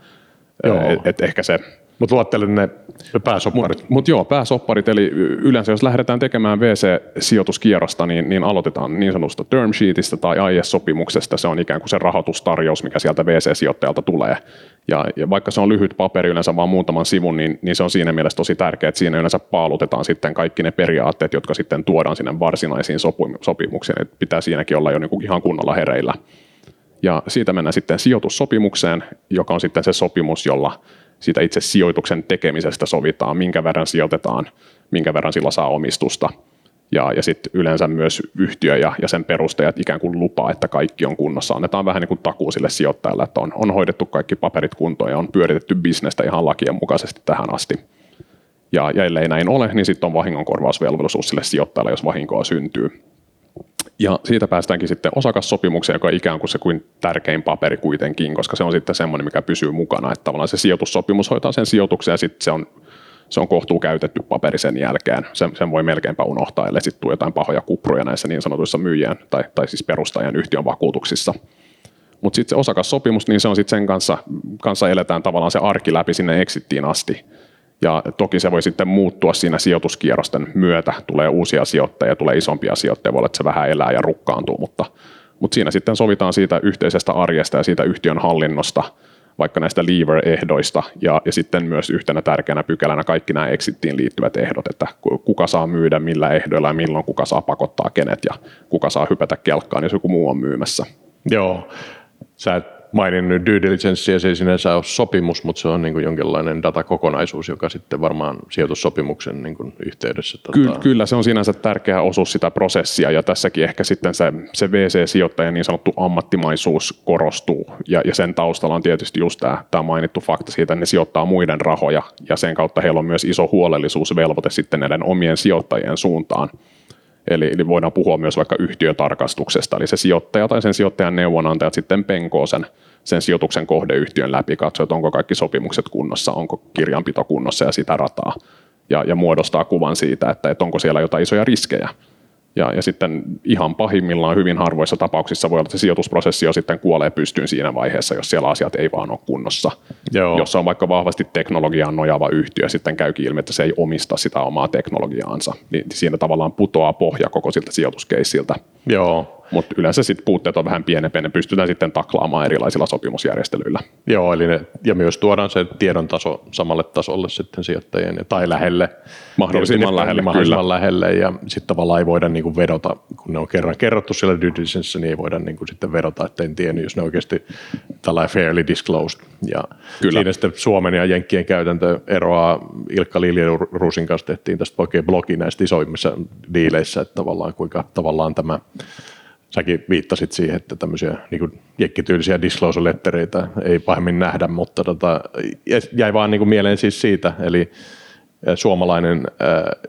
Et, et ehkä se mutta luottelen ne pääsopparit. Mutta mut joo, pääsopparit, eli yleensä jos lähdetään tekemään VC-sijoituskierrosta, niin, niin aloitetaan niin sanotusta term sheetistä tai AIS-sopimuksesta. Se on ikään kuin se rahoitustarjous, mikä sieltä VC-sijoittajalta tulee. Ja, ja vaikka se on lyhyt paperi, yleensä vain muutaman sivun, niin, niin se on siinä mielessä tosi tärkeää, että siinä yleensä paalutetaan sitten kaikki ne periaatteet, jotka sitten tuodaan sinne varsinaisiin sopimuksiin. Et pitää siinäkin olla jo niin kuin ihan kunnolla hereillä. Ja siitä mennään sitten sijoitussopimukseen, joka on sitten se sopimus, jolla siitä itse sijoituksen tekemisestä sovitaan, minkä verran sijoitetaan, minkä verran sillä saa omistusta. Ja, ja sitten yleensä myös yhtiö ja, ja sen perustajat ikään kuin lupaa, että kaikki on kunnossa. Annetaan vähän niin kuin takuu sille sijoittajalle, että on, on hoidettu kaikki paperit kuntoon ja on pyöritetty bisnestä ihan lakien mukaisesti tähän asti. Ja, ja ellei näin ole, niin sitten on vahingonkorvausvelvollisuus sille sijoittajalle, jos vahinkoa syntyy. Ja siitä päästäänkin sitten osakassopimukseen, joka on ikään kuin se kuin tärkein paperi kuitenkin, koska se on sitten semmoinen, mikä pysyy mukana, että tavallaan se sijoitussopimus hoitaa sen sijoituksen ja sitten se on, se on kohtuu käytetty paperi sen jälkeen. Sen, sen voi melkeinpä unohtaa, ellei sitten tule jotain pahoja kupruja näissä niin sanotuissa myyjien tai, tai siis perustajan yhtiön vakuutuksissa. Mutta sitten se osakassopimus, niin se on sitten sen kanssa, kanssa eletään tavallaan se arki läpi sinne exittiin asti. Ja toki se voi sitten muuttua siinä sijoituskierrosten myötä. Tulee uusia sijoittajia, tulee isompia sijoittajia, voi olla, että se vähän elää ja rukkaantuu, mutta, mutta siinä sitten sovitaan siitä yhteisestä arjesta ja siitä yhtiön hallinnosta, vaikka näistä leaver-ehdoista ja, ja sitten myös yhtenä tärkeänä pykälänä kaikki nämä exittiin liittyvät ehdot, että kuka saa myydä millä ehdoilla ja milloin kuka saa pakottaa kenet ja kuka saa hypätä kelkkaan, jos joku muu on myymässä. Joo, sä maininnut due diligence, ja se ei sinänsä ole sopimus, mutta se on niin kuin jonkinlainen datakokonaisuus, joka sitten varmaan sijoitussopimuksen niin kuin yhteydessä. Ky- tota... Kyllä, se on sinänsä tärkeä osuus sitä prosessia, ja tässäkin ehkä sitten se, se VC-sijoittajan niin sanottu ammattimaisuus korostuu, ja, ja sen taustalla on tietysti just tämä, tämä mainittu fakta siitä, että ne sijoittaa muiden rahoja, ja sen kautta heillä on myös iso huolellisuusvelvoite sitten näiden omien sijoittajien suuntaan. Eli, eli voidaan puhua myös vaikka yhtiötarkastuksesta, eli se sijoittaja tai sen sijoittajan neuvonantajat sitten penkoo sen, sen sijoituksen kohdeyhtiön läpi, katsoo, että onko kaikki sopimukset kunnossa, onko kirjanpito kunnossa ja sitä rataa, ja, ja muodostaa kuvan siitä, että, että onko siellä jotain isoja riskejä. Ja, ja sitten ihan pahimmillaan hyvin harvoissa tapauksissa voi olla, että se sijoitusprosessi jo sitten kuolee pystyyn siinä vaiheessa, jos siellä asiat ei vaan ole kunnossa. Joo. Jos on vaikka vahvasti teknologiaan nojava yhtiö, sitten käykin ilmi, että se ei omista sitä omaa teknologiaansa, niin siinä tavallaan putoaa pohja koko siltä sijoituskeissiltä. Joo. Mutta yleensä sitten puutteet on vähän pienempiä, ne pystytään sitten taklaamaan erilaisilla sopimusjärjestelyillä. Joo, eli ne, ja myös tuodaan se tiedon taso samalle tasolle sitten sijoittajien, tai lähelle. Mahdollisimman lähelle, mahdollisimman kyllä. lähelle, ja sitten tavallaan ei voida niinku vedota, kun ne on kerran kerrottu siellä due niin ei voida niinku sitten vedota, että en tiennyt, jos ne oikeasti tällainen fairly disclosed. Ja kyllä. siinä sitten Suomen ja Jenkkien käytäntö eroaa, Ilkka Liljeruusin kanssa tehtiin tästä oikein blogi näistä isoimmissa diileissä, että tavallaan kuinka tavallaan tämä säkin viittasit siihen, että tämmöisiä niin jekkityylisiä disclosure-lettereitä ei pahemmin nähdä, mutta tota, jäi vaan niin kuin mieleen siis siitä, eli suomalainen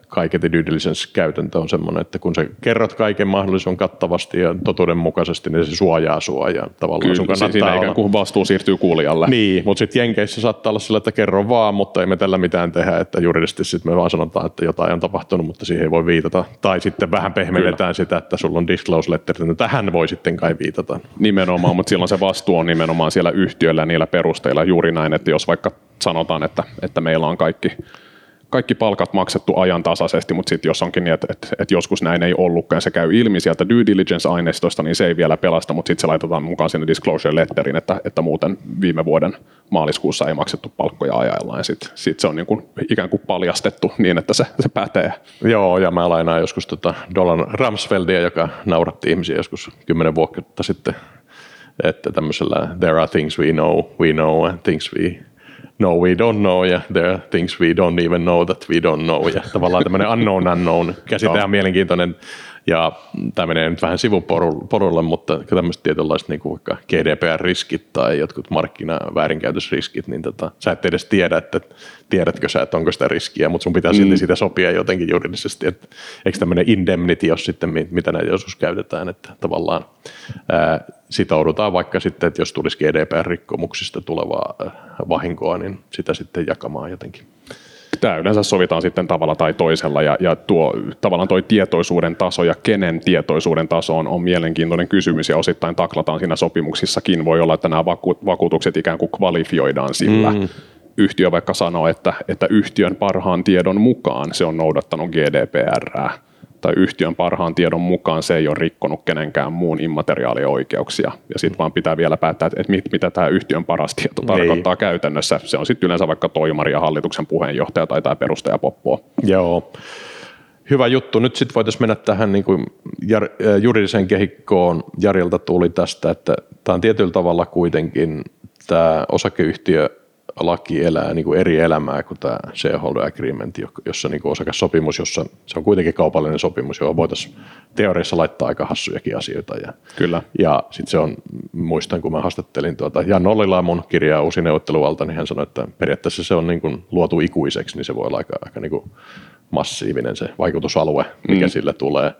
kaiketi due diligence-käytäntö on sellainen, että kun sä kerrot kaiken mahdollisuuden kattavasti ja totuudenmukaisesti, niin se suojaa sua ja tavallaan Kyllä, sun kannattaa siinä ikään kuin vastuu siirtyy kuulijalle. Niin, mutta sitten Jenkeissä saattaa olla sillä, että kerro vaan, mutta ei me tällä mitään tehdä, että juridisesti sitten me vaan sanotaan, että jotain on tapahtunut, mutta siihen ei voi viitata. Tai sitten vähän pehmennetään sitä, että sulla on disclose letter, no tähän voi sitten kai viitata. Nimenomaan, mutta silloin se vastuu on nimenomaan siellä yhtiöllä niillä perusteilla juuri näin, että jos vaikka sanotaan, että, että meillä on kaikki kaikki palkat maksettu ajantasaisesti, mutta sitten jos onkin niin, että, että, että joskus näin ei ollutkaan se käy ilmi sieltä due diligence-aineistosta, niin se ei vielä pelasta, mutta sitten se laitetaan mukaan sinne disclosure letterin, että, että muuten viime vuoden maaliskuussa ei maksettu palkkoja ajallaan ja sitten sit se on niin kuin ikään kuin paljastettu niin, että se, se pätee. Joo, ja mä lainaan joskus tota Dolan Ramsfeldia, joka nauratti ihmisiä joskus kymmenen vuotta sitten, että tämmöisellä there are things we know, we know and things we no we don't know ja there are things we don't even know that we don't know ja tavallaan tämmöinen unknown unknown. Käsite on mielenkiintoinen ja tämä menee nyt vähän sivuporulle, mutta tämmöiset tietynlaiset niin kuin vaikka GDPR-riskit tai jotkut markkinaväärinkäytösriskit, niin tota, sä et edes tiedä, että tiedätkö sä, että onko sitä riskiä, mutta sun pitää mm. silti siitä sopia jotenkin juridisesti, että eikö tämmöinen indemnity jos sitten, mitä näitä joskus käytetään, että tavallaan ää, sitoudutaan vaikka sitten, että jos tulisi GDPR-rikkomuksista tulevaa vahinkoa, niin sitä sitten jakamaan jotenkin. Tämä yleensä sovitaan sitten tavalla tai toisella ja, ja tuo tavallaan tuo tietoisuuden taso ja kenen tietoisuuden taso on, on mielenkiintoinen kysymys ja osittain taklataan siinä sopimuksissakin. Voi olla, että nämä vaku, vakuutukset ikään kuin kvalifioidaan sillä. Mm. Yhtiö vaikka sanoo, että, että yhtiön parhaan tiedon mukaan se on noudattanut GDPRää tai yhtiön parhaan tiedon mukaan se ei ole rikkonut kenenkään muun immateriaalioikeuksia. Ja sitten vaan pitää vielä päättää, että mit, mitä tämä yhtiön paras tieto niin. tarkoittaa käytännössä. Se on sitten yleensä vaikka toimari ja hallituksen puheenjohtaja tai tämä perustaja Poppo. Joo. Hyvä juttu. Nyt sitten voitaisiin mennä tähän niin kuin jär, juridiseen kehikkoon. Jarilta tuli tästä, että tämä on tietyllä tavalla kuitenkin tämä osakeyhtiö laki elää niin kuin eri elämää kuin tämä shareholder agreement, jossa niin kuin sopimus, jossa se on kuitenkin kaupallinen sopimus, johon voitaisiin teoriassa laittaa aika hassujakin asioita. Ja, Kyllä. Ja sitten se on, muistan kun mä haastattelin tuota Jan Ollilaa mun kirjaa Uusi neuvotteluvalta, niin hän sanoi, että periaatteessa se on niin kuin luotu ikuiseksi, niin se voi olla aika, aika niin kuin massiivinen se vaikutusalue, mikä mm. sille tulee.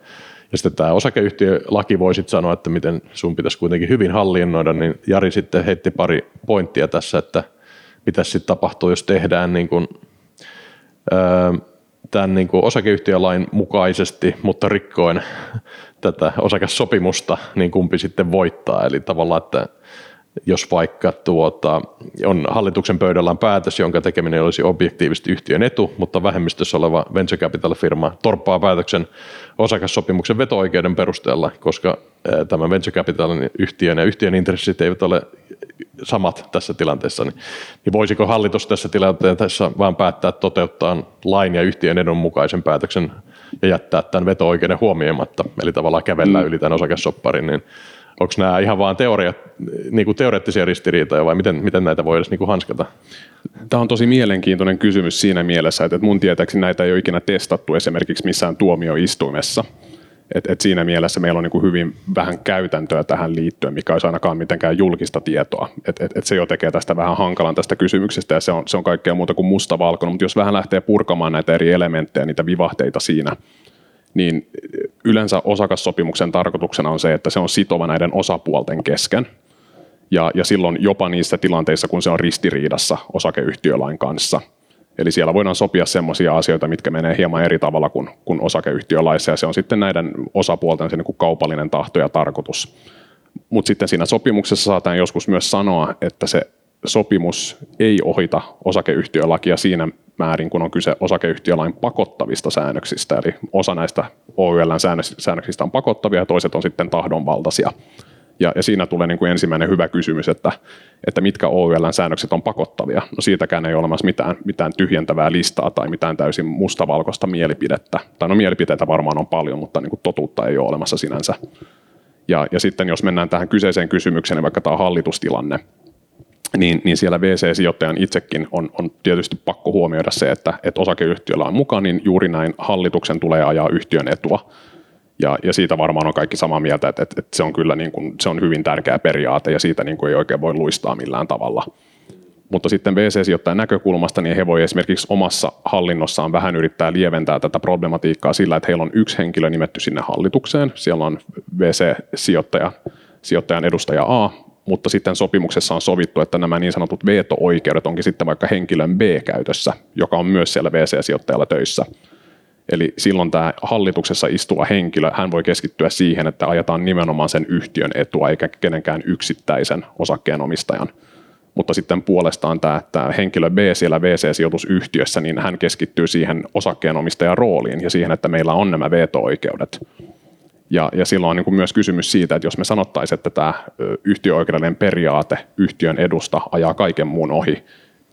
Ja sitten tämä osakeyhtiölaki voi sitten sanoa, että miten sun pitäisi kuitenkin hyvin hallinnoida, niin Jari sitten heitti pari pointtia tässä, että – mitä sitten tapahtuu, jos tehdään niin kuin, tämän niin kuin osakeyhtiölain mukaisesti, mutta rikkoen tätä osakassopimusta, niin kumpi sitten voittaa. Eli tavallaan, että jos vaikka tuota, on hallituksen pöydällä päätös, jonka tekeminen olisi objektiivisesti yhtiön etu, mutta vähemmistössä oleva venture capital firma torppaa päätöksen osakassopimuksen veto-oikeuden perusteella, koska tämä venture capitalin yhtiön ja yhtiön intressit eivät ole samat tässä tilanteessa, niin, niin voisiko hallitus tässä tilanteessa vaan päättää toteuttaa lain ja yhtiön edun mukaisen päätöksen ja jättää tämän veto-oikeuden huomioimatta, eli tavallaan kävellä mm. yli tämän osakesopparin, niin onko nämä ihan vain teoriat, niin teoreettisia ristiriitoja vai miten, miten näitä voi edes niin hanskata? Tämä on tosi mielenkiintoinen kysymys siinä mielessä, että mun tietääkseni näitä ei ole ikinä testattu esimerkiksi missään tuomioistuimessa. Et, et siinä mielessä meillä on niin kuin hyvin vähän käytäntöä tähän liittyen, mikä olisi ainakaan mitenkään julkista tietoa. Et, et, et se jo tekee tästä vähän hankalan tästä kysymyksestä ja se on, se on kaikkea muuta kuin mustavalkoinen, mutta jos vähän lähtee purkamaan näitä eri elementtejä, niitä vivahteita siinä, niin yleensä osakassopimuksen tarkoituksena on se, että se on sitova näiden osapuolten kesken. Ja, ja silloin jopa niissä tilanteissa, kun se on ristiriidassa osakeyhtiölain kanssa – Eli siellä voidaan sopia sellaisia asioita, mitkä menee hieman eri tavalla kuin, kuin osakeyhtiölaissa, ja se on sitten näiden osapuolten se niin kuin kaupallinen tahto ja tarkoitus. Mutta sitten siinä sopimuksessa saataan joskus myös sanoa, että se sopimus ei ohita osakeyhtiölakia siinä määrin, kun on kyse osakeyhtiölain pakottavista säännöksistä. Eli osa näistä OYLn säännöksistä on pakottavia ja toiset on sitten tahdonvaltaisia. Ja, ja siinä tulee niin kuin ensimmäinen hyvä kysymys, että, että mitkä OYLn säännökset on pakottavia. No siitäkään ei ole olemassa mitään, mitään tyhjentävää listaa tai mitään täysin mustavalkoista mielipidettä. Tai no mielipiteitä varmaan on paljon, mutta niin kuin totuutta ei ole olemassa sinänsä. Ja, ja sitten jos mennään tähän kyseiseen kysymykseen, niin vaikka tämä hallitustilanne, niin, niin siellä VC-sijoittajan itsekin on, on tietysti pakko huomioida se, että, että osakeyhtiöllä on mukaan, niin juuri näin hallituksen tulee ajaa yhtiön etua. Ja, ja siitä varmaan on kaikki samaa mieltä, että, että, että se on kyllä niin kuin, se on hyvin tärkeä periaate ja siitä niin kuin ei oikein voi luistaa millään tavalla. Mutta sitten VC-sijoittajan näkökulmasta, niin he voi esimerkiksi omassa hallinnossaan vähän yrittää lieventää tätä problematiikkaa sillä, että heillä on yksi henkilö nimetty sinne hallitukseen. Siellä on VC-sijoittaja, sijoittajan edustaja A, mutta sitten sopimuksessa on sovittu, että nämä niin sanotut veto-oikeudet onkin sitten vaikka henkilön B-käytössä, joka on myös siellä VC-sijoittajalla töissä. Eli silloin tämä hallituksessa istuva henkilö, hän voi keskittyä siihen, että ajetaan nimenomaan sen yhtiön etua eikä kenenkään yksittäisen osakkeenomistajan. Mutta sitten puolestaan tämä, tämä henkilö B siellä VC-sijoitusyhtiössä, niin hän keskittyy siihen osakkeenomistajan rooliin ja siihen, että meillä on nämä veto-oikeudet. Ja, ja silloin on niin kuin myös kysymys siitä, että jos me sanottaisiin, että tämä yhtiöoikeudellinen periaate yhtiön edusta ajaa kaiken muun ohi,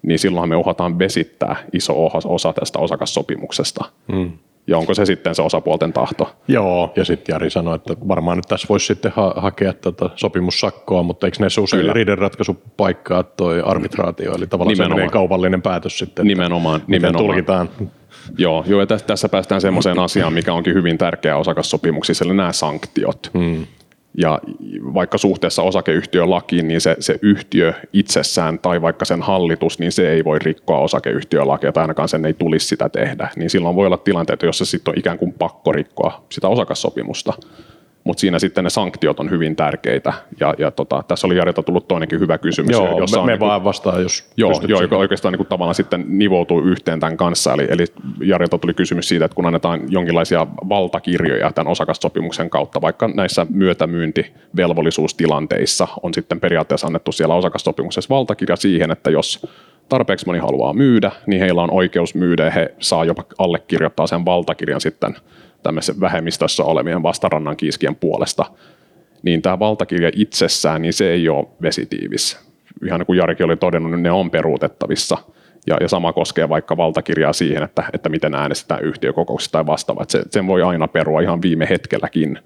niin silloin me uhataan vesittää iso osa tästä osakassopimuksesta. Mm. Ja onko se sitten se osapuolten tahto? Joo, ja sitten Jari sanoi, että varmaan nyt tässä voisi sitten ha- hakea tätä sopimussakkoa, mutta eikö näissä usein riidenratkaisupaikkaa toi arbitraatio, eli tavallaan nimenomaan. kaupallinen päätös sitten, nimenomaan, nimenomaan. tulkitaan. Joo, joo, ja tässä päästään semmoiseen asiaan, mikä onkin hyvin tärkeä osakassopimuksissa, eli nämä sanktiot. Hmm. Ja vaikka suhteessa osakeyhtiölakiin, niin se, se yhtiö itsessään tai vaikka sen hallitus, niin se ei voi rikkoa osakeyhtiölakia tai ainakaan sen ei tulisi sitä tehdä. Niin silloin voi olla tilanteita, jossa sitten on ikään kuin pakko rikkoa sitä osakassopimusta. Mutta siinä sitten ne sanktiot on hyvin tärkeitä. Ja, ja tota, tässä oli Jarilta tullut toinenkin hyvä kysymys. Joo, jossa me, me niinku- vaan vastaan, jos Joo, joo joka oikeastaan niin kuin tavallaan sitten nivoutuu yhteen tämän kanssa. Eli, eli Jarilta tuli kysymys siitä, että kun annetaan jonkinlaisia valtakirjoja tämän osakassopimuksen kautta, vaikka näissä myötämyyntivelvollisuustilanteissa on sitten periaatteessa annettu siellä osakassopimuksessa valtakirja siihen, että jos tarpeeksi moni haluaa myydä, niin heillä on oikeus myydä ja he saa jopa allekirjoittaa sen valtakirjan sitten tämmöisen vähemmistössä olevien vastarannan kiiskien puolesta niin tämä valtakirja itsessään, niin se ei ole vesitiivis. Ihan niin kuin Jarikin oli todennut, niin ne on peruutettavissa. Ja, ja sama koskee vaikka valtakirjaa siihen, että, että miten äänestetään yhtiökokouksessa tai vastaava. Se, sen voi aina perua ihan viime hetkelläkin.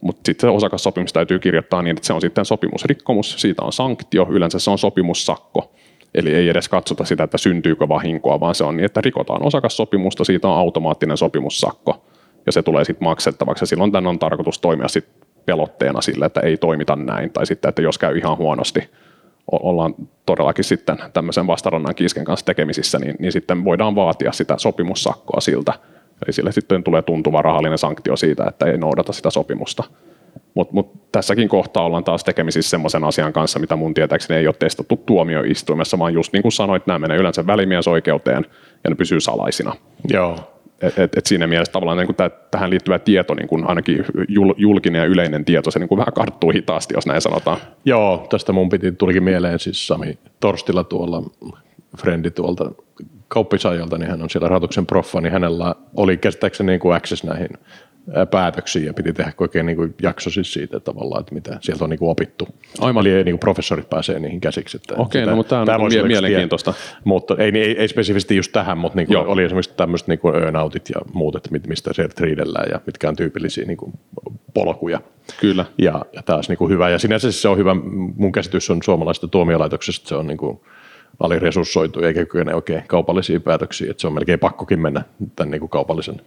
Mutta sitten se osakassopimus täytyy kirjoittaa niin, että se on sitten sopimusrikkomus, siitä on sanktio, yleensä se on sopimussakko. Eli ei edes katsota sitä, että syntyykö vahinkoa, vaan se on niin, että rikotaan osakassopimusta, siitä on automaattinen sopimussakko ja se tulee sitten maksettavaksi. Ja silloin tämän on tarkoitus toimia sit pelotteena sille, että ei toimita näin, tai sitten, että jos käy ihan huonosti, ollaan todellakin sitten tämmöisen vastarannan kiisken kanssa tekemisissä, niin, niin sitten voidaan vaatia sitä sopimussakkoa siltä. Eli sille sitten tulee tuntuva rahallinen sanktio siitä, että ei noudata sitä sopimusta. Mutta mut tässäkin kohtaa ollaan taas tekemisissä semmoisen asian kanssa, mitä mun tietääkseni ei ole testattu tuomioistuimessa, vaan just niin kuin sanoit, nämä menee yleensä välimiesoikeuteen ja ne pysyy salaisina. Joo, Et, et, et siinä mielessä tavallaan niin kuin tähän liittyvä tieto, niin kuin ainakin jul, julkinen ja yleinen tieto, se niin kuin vähän karttuu hitaasti, jos näin sanotaan. Joo, tästä mun piti, tulikin mieleen siis Sami Torstilla tuolla, frendi tuolta kauppisajalta, niin hän on siellä rahoituksen proffa, niin hänellä oli käsittääkseni niin kuin access näihin ää, päätöksiin ja piti tehdä oikein niin jakso siis siitä tavallaan, että mitä sieltä on niin kuin opittu. Aivan. Eli niin kuin professorit pääsee niihin käsiksi. Että Okei, sitä- no, mutta tää on mie- olla yksi tie. mielenkiintoista. Mutta ei, ei, ei spesifisti just tähän, mutta niin kuin Joo. oli esimerkiksi tämmöiset niin kuin earnoutit ja muut, että mistä se riidellään ja mitkä on tyypillisiä niin kuin polkuja. Kyllä. Ja, ja taas niin kuin hyvä. Ja sinänsä se on hyvä. Mun käsitys on suomalaisesta tuomiolaitoksesta, se on niin kuin aliresurssoitu eikä kykene oikein kaupallisiin päätöksiin. Että se on melkein pakkokin mennä tämän niin kuin kaupallisen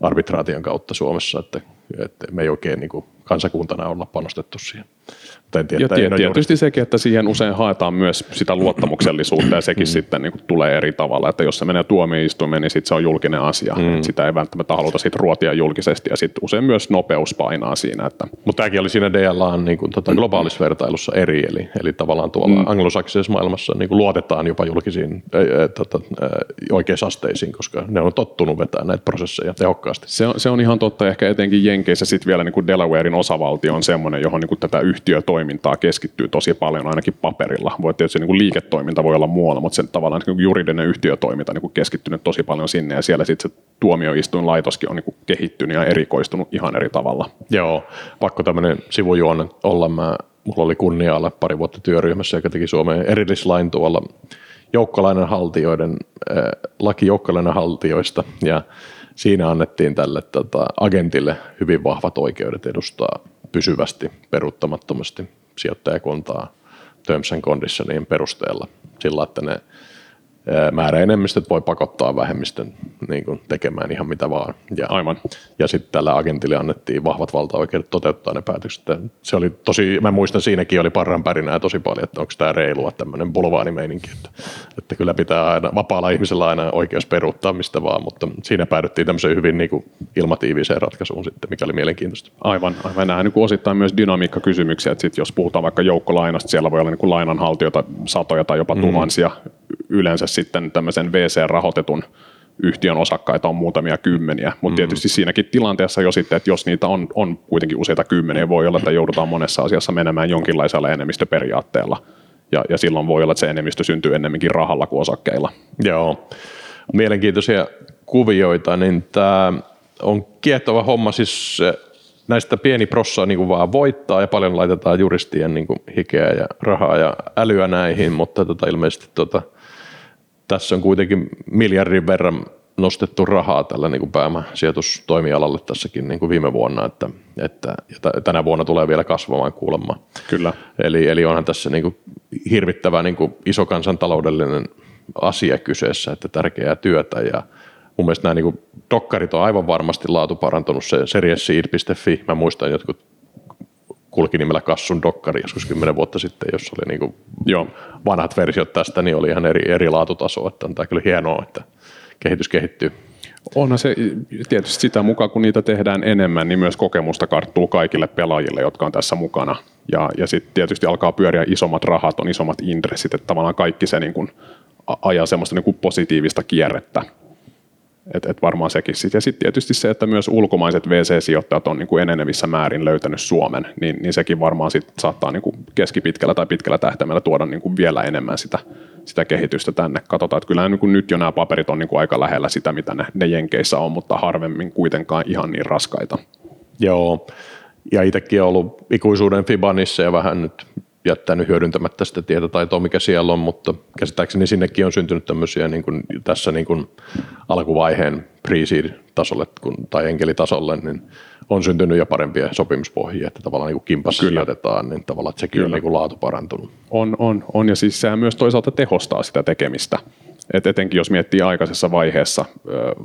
arbitraation kautta Suomessa, että, että me ei oikein niin kuin kansakuntana olla panostettu siihen. Mutta en tiedä, Ja että en tie, ole tietysti sekin, että siihen usein haetaan myös sitä luottamuksellisuutta ja sekin Mm. sitten niin kuin tulee eri tavalla, että jos se menee tuomioistuimeen, niin sitten se on julkinen asia. Mm. Sitä ei välttämättä haluta sitten ruotia julkisesti ja sitten usein myös nopeus painaa siinä, että Mutta tämäkin oli siinä DLAn niin kuin, tota, globaalissa vertailussa eri, eli, eli tavallaan tuolla mm. anglosaksisessa maailmassa niin kuin luotetaan jopa julkisiin ää, tota, ää, oikeusasteisiin, koska ne on tottunut vetämään näitä prosesseja tehokkaasti. Se on, se on ihan totta, ehkä etenkin Jenkeissä sitten vielä niin kuin Delawarein osavaltio on semmoinen, johon niin kuin tätä yhtiötoimintaa keskittyy tosi paljon ainakin paperilla. Voi tietysti niin kuin liiketoiminta voi olla muualla, mutta sen tavallaan niin kuin juridinen yhtiötoiminta niin keskittynyt tosi paljon sinne ja siellä sitten se tuomioistuinlaitoskin on niin kuin kehittynyt ja erikoistunut ihan eri tavalla. Joo, pakko tämmöinen sivujuonne olla. Mä, mulla oli kunnia olla pari vuotta työryhmässä, joka teki Suomeen erillislain tuolla joukkolainanhaltijoiden, äh, laki joukkolainanhaltijoista, ja siinä annettiin tälle tota, agentille hyvin vahvat oikeudet edustaa pysyvästi, peruuttamattomasti sijoittajakuntaa terms and conditionien perusteella, sillä että ne määräenemmistöt voi pakottaa vähemmistön niin kuin, tekemään ihan mitä vaan. Ja, Aivan. ja sitten tällä agentille annettiin vahvat valtaoikeudet toteuttaa ne päätökset. Se oli tosi, mä muistan siinäkin oli parran pärinää tosi paljon, että onko tämä reilua tämmöinen bulvaanimeininki, että, että kyllä pitää aina, vapaalla ihmisellä aina oikeus peruuttaa mistä vaan, mutta siinä päädyttiin tämmöiseen hyvin niin kuin ilmatiiviseen ratkaisuun sitten, mikä oli mielenkiintoista. Aivan, aivan. Nämä niin osittain myös dynamiikkakysymyksiä, että sit jos puhutaan vaikka joukkolainasta, siellä voi olla niin kuin lainanhaltijoita satoja tai jopa tuhansia. Yleensä sitten tämmöisen VC-rahoitetun yhtiön osakkaita on muutamia kymmeniä, mutta tietysti siinäkin tilanteessa jo sitten, että jos niitä on, on kuitenkin useita kymmeniä, voi olla, että joudutaan monessa asiassa menemään jonkinlaisella enemmistöperiaatteella. Ja, ja silloin voi olla, että se enemmistö syntyy ennemminkin rahalla kuin osakkeilla. Joo, mielenkiintoisia kuvioita, niin tämä on kiehtova homma, siis eh, näistä pieni prossa niin kuin vaan voittaa ja paljon laitetaan juristien niin kuin hikeä ja rahaa ja älyä näihin, mutta tota, ilmeisesti tota, tässä on kuitenkin miljardin verran nostettu rahaa tällä niin kuin pääomasijoitustoimialalle tässäkin niin kuin viime vuonna, että, että ja tänä vuonna tulee vielä kasvamaan kuulemma. Kyllä. Eli, eli onhan tässä niin kuin hirvittävä niin kuin iso kansantaloudellinen asia kyseessä, että tärkeää työtä ja mun mielestä nämä niin kuin dokkarit on aivan varmasti laatu parantunut, se seriesseed.fi, mä muistan jotkut kulki nimellä Kassun dokkari joskus kymmenen vuotta sitten, jossa oli niin kuin Joo. vanhat versiot tästä, niin oli ihan eri, eri laatutaso, että on tämä kyllä hienoa, että kehitys kehittyy. Onhan se tietysti sitä mukaan, kun niitä tehdään enemmän, niin myös kokemusta karttuu kaikille pelaajille, jotka on tässä mukana. Ja, ja sitten tietysti alkaa pyöriä isommat rahat, on isommat intressit, että tavallaan kaikki se niin kuin ajaa semmoista niin kuin positiivista kierrettä. Et, et varmaan sekin sit. Ja sitten tietysti se, että myös ulkomaiset VC-sijoittajat on niin kuin enenevissä määrin löytänyt Suomen, niin, niin sekin varmaan sit saattaa niin kuin keskipitkällä tai pitkällä tähtäimellä tuoda niin kuin vielä enemmän sitä, sitä kehitystä tänne. Katsotaan, että kyllä niin kuin nyt jo nämä paperit on niin kuin aika lähellä sitä, mitä ne, ne Jenkeissä on, mutta harvemmin kuitenkaan ihan niin raskaita. Joo, ja itsekin on ollut ikuisuuden Fibanissa ja vähän nyt jättänyt hyödyntämättä sitä tietotaitoa, mikä siellä on, mutta käsittääkseni sinnekin on syntynyt tämmöisiä niin kuin tässä niin kuin alkuvaiheen pre tasolle tai enkelitasolle, niin on syntynyt jo parempia sopimuspohjia, että tavallaan niin kuin kimpassa Kyllä. sijoitetaan, niin tavallaan että sekin Kyllä. on niin kuin laatu parantunut. On, on, on, ja siis sehän myös toisaalta tehostaa sitä tekemistä. Et etenkin jos miettii aikaisessa vaiheessa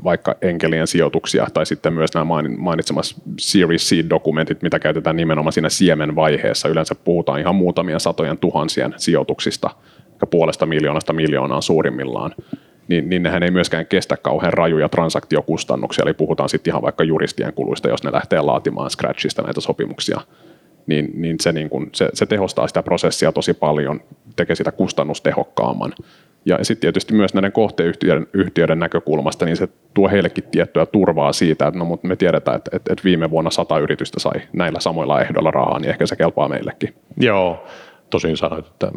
vaikka enkelien sijoituksia tai sitten myös nämä mainitsemassa Series C-dokumentit, mitä käytetään nimenomaan siinä siemenvaiheessa. Yleensä puhutaan ihan muutamien satojen tuhansien sijoituksista, puolesta miljoonasta miljoonaan suurimmillaan. Niin, niin nehän ei myöskään kestä kauhean rajuja transaktiokustannuksia, eli puhutaan sitten ihan vaikka juristien kuluista, jos ne lähtee laatimaan Scratchista näitä sopimuksia niin, niin, se, niin kun, se, se tehostaa sitä prosessia tosi paljon, tekee sitä kustannustehokkaamman. Ja sitten tietysti myös näiden kohteyhtiöiden yhtiöiden näkökulmasta, niin se tuo heillekin tiettyä turvaa siitä, että no, mutta me tiedetään, että, että, että viime vuonna sata yritystä sai näillä samoilla ehdoilla rahaa, niin ehkä se kelpaa meillekin. Joo, tosin sanoit, että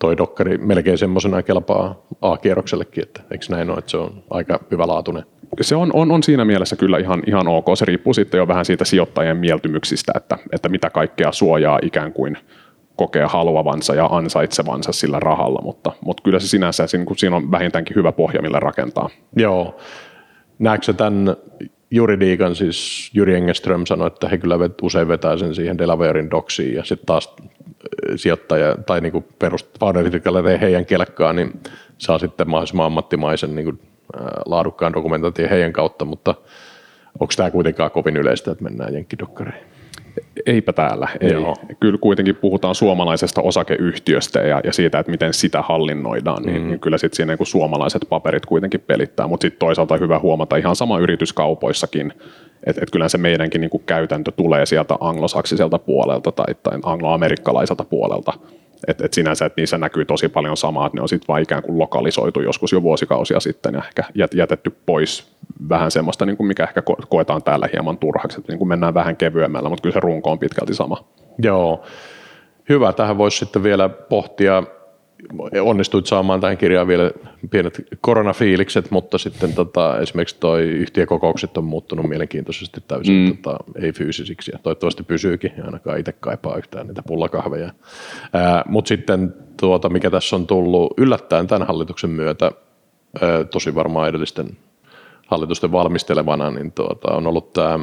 toi dokkari melkein semmoisena kelpaa A-kierroksellekin, että eikö näin ole, että se on aika hyvälaatuinen? Se on, on, on siinä mielessä kyllä ihan, ihan ok. Se riippuu sitten jo vähän siitä sijoittajien mieltymyksistä, että, että mitä kaikkea suojaa ikään kuin – kokee haluavansa ja ansaitsevansa sillä rahalla, mutta, mutta kyllä se sinänsä, siinä on vähintäänkin hyvä pohja, millä rakentaa. Joo. Näetkö tämän juridiikan, siis Jyri Engeström sanoi, että he kyllä vet, usein vetää sen siihen Delawarein doksiin ja sitten taas äh, sijoittaja tai niin founderit, heidän kelkkaa, niin saa sitten mahdollisimman ammattimaisen kuin, äh, laadukkaan dokumentaation heidän kautta, mutta onko tämä kuitenkaan kovin yleistä, että mennään jenkkidokkareihin? Eipä täällä. Ei. Joo. Kyllä kuitenkin puhutaan suomalaisesta osakeyhtiöstä ja, ja siitä, että miten sitä hallinnoidaan, niin, mm. niin kyllä sitten siinä niin suomalaiset paperit kuitenkin pelittää, mutta sitten toisaalta hyvä huomata ihan sama yrityskaupoissakin, että et kyllä se meidänkin niin kuin käytäntö tulee sieltä anglosaksiselta puolelta tai, tai angloamerikkalaiselta puolelta. Et, et sinänsä, että niissä näkyy tosi paljon samaa, että ne on sitten vain ikään kuin lokalisoitu joskus jo vuosikausia sitten ja ehkä jätetty pois vähän semmoista, niin kuin mikä ehkä koetaan täällä hieman turhaksi, että niin kuin mennään vähän kevyemmällä, mutta kyllä se runko on pitkälti sama. Joo, hyvä. Tähän voisi sitten vielä pohtia, onnistuit saamaan tähän kirjaan vielä pienet koronafiilikset, mutta sitten tota, esimerkiksi toi yhtiökokoukset on muuttunut mielenkiintoisesti täysin mm. tota, ei fyysisiksi ja toivottavasti pysyykin, ainakaan itse kaipaa yhtään niitä pullakahveja. Mutta sitten tuota, mikä tässä on tullut yllättäen tämän hallituksen myötä, ää, tosi varmaan edellisten hallitusten valmistelevana, niin tuota, on ollut tämä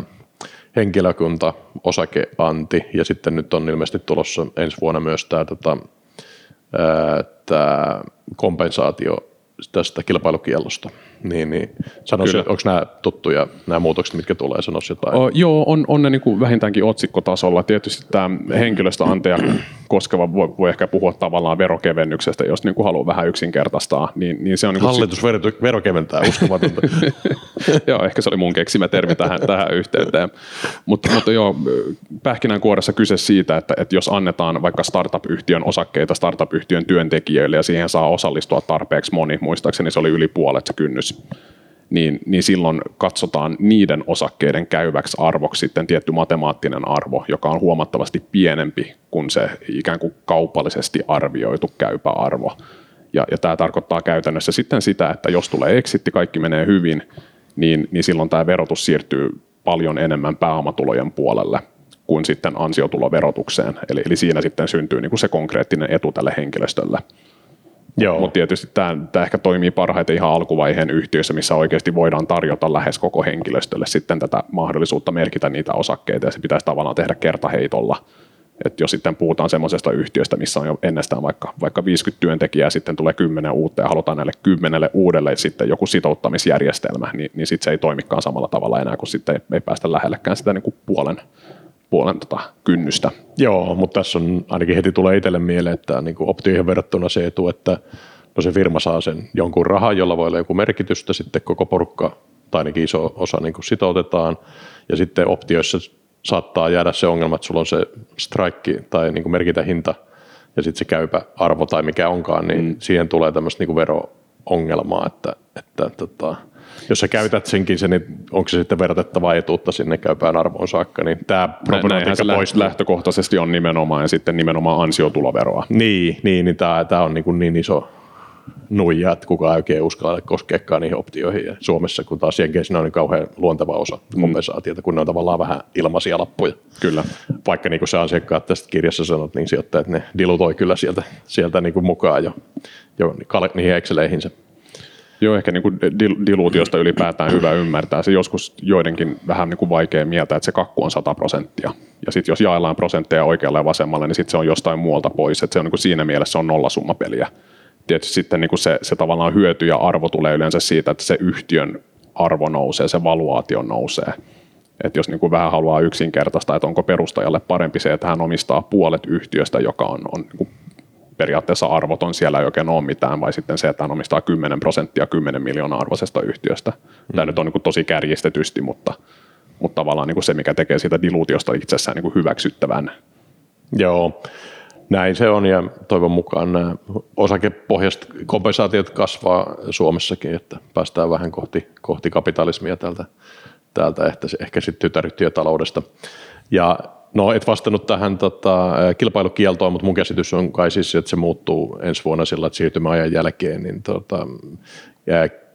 henkilökunta, osakeanti ja sitten nyt on ilmeisesti tulossa ensi vuonna myös tämä, tota, tämä kompensaatio tästä kilpailukiellosta. Niin, niin sanoisi, onko nämä tuttuja, nämä muutokset, mitkä tulee, sanoisi jotain? O, joo, on, on ne niin kuin vähintäänkin otsikkotasolla. Tietysti tämä henkilöstöanteja koskeva voi, voi ehkä puhua tavallaan verokevennyksestä, jos niin kuin haluaa vähän yksinkertaistaa. Niin, niin se on niin kuin Hallitus sit... verokeventää, uskomatonta. joo, ehkä se oli mun keksimä termi tähän, tähän yhteyteen. Mutta, mutta joo, pähkinänkuoressa kyse siitä, että, että jos annetaan vaikka startup-yhtiön osakkeita startup-yhtiön työntekijöille ja siihen saa osallistua tarpeeksi moni, muistaakseni se oli yli puolet se kynnys, niin, niin silloin katsotaan niiden osakkeiden käyväksi arvoksi sitten tietty matemaattinen arvo, joka on huomattavasti pienempi kuin se ikään kuin kaupallisesti arvioitu käypä arvo. Ja, ja tämä tarkoittaa käytännössä sitten sitä, että jos tulee exitti, kaikki menee hyvin, niin, niin silloin tämä verotus siirtyy paljon enemmän pääomatulojen puolelle kuin sitten ansiotuloverotukseen. Eli, eli siinä sitten syntyy niin kuin se konkreettinen etu tälle henkilöstölle. Mutta tietysti tämä, ehkä toimii parhaiten ihan alkuvaiheen yhtiössä, missä oikeasti voidaan tarjota lähes koko henkilöstölle sitten tätä mahdollisuutta merkitä niitä osakkeita, ja se pitäisi tavallaan tehdä kertaheitolla. Et jos sitten puhutaan semmoisesta yhtiöstä, missä on jo ennestään vaikka, vaikka 50 työntekijää, sitten tulee 10 uutta ja halutaan näille kymmenelle uudelle sitten joku sitouttamisjärjestelmä, niin, niin sitten se ei toimikaan samalla tavalla enää, kun sitten ei, ei päästä lähellekään sitä niin kuin puolen puolen tota kynnystä. Joo, mutta tässä on ainakin heti tulee itselle mieleen, että niin kuin optioihin verrattuna se etu, että no se firma saa sen jonkun rahan, jolla voi olla joku merkitystä, sitten koko porukka tai ainakin iso osa niin kuin sitoutetaan. Ja sitten optioissa saattaa jäädä se ongelma, että sulla on se strike tai niin kuin merkitä hinta ja sitten se käypä arvo tai mikä onkaan, niin mm. siihen tulee tämmöistä niin kuin vero-ongelmaa, että, että tota, jos sä käytät senkin, se, niin onko se sitten verratettavaa etuutta sinne käypään arvoon saakka, niin tämä problematiikka se poistuu. lähtökohtaisesti on nimenomaan ja sitten nimenomaan ansiotuloveroa. Niin, niin, niin tämä, tämä on niin, kuin niin iso nuija, että kukaan ei oikein uskalla koskeekaan niihin optioihin. Ja Suomessa, kun taas Jenkeissä on niin kauhean luonteva osa mm. kompensaatiota, kun ne on tavallaan vähän ilmaisia lappuja. Kyllä. Vaikka niin kuin se asiakkaat tästä kirjassa sanot, niin sijoittajat ne dilutoi kyllä sieltä, sieltä niin kuin mukaan jo, jo niihin Exceleihinsä. Joo, ehkä niin kuin diluutiosta ylipäätään hyvä ymmärtää. Se joskus joidenkin vähän niin kuin vaikea mieltä, että se kakku on 100 prosenttia. Ja sitten jos jaellaan prosentteja oikealle ja vasemmalle, niin sitten se on jostain muualta pois. Että se on niin kuin siinä mielessä on nollasummapeliä. Tietysti sitten niin kuin se, se tavallaan hyöty ja arvo tulee yleensä siitä, että se yhtiön arvo nousee, se valuaatio nousee. Et jos niin kuin vähän haluaa yksinkertaista, että onko perustajalle parempi se, että hän omistaa puolet yhtiöstä, joka on, on niin kuin periaatteessa arvoton, siellä ei oikein ole mitään, vai sitten se, että hän omistaa 10 prosenttia 10 miljoonaa arvoisesta yhtiöstä. Mm. Tämä nyt on niin tosi kärjistetysti, mutta, mutta tavallaan niin se, mikä tekee siitä diluutiosta itsessään niin hyväksyttävän. Joo, näin se on ja toivon mukaan nämä osakepohjaiset kompensaatiot kasvaa Suomessakin, että päästään vähän kohti, kohti kapitalismia täältä, täältä ehkä, ehkä sitten tytäryhtiötaloudesta. Ja No et vastannut tähän tota, kilpailukieltoon, mutta mun käsitys on kai siis, että se muuttuu ensi vuonna sillä, että siirtymäajan jälkeen, niin tota,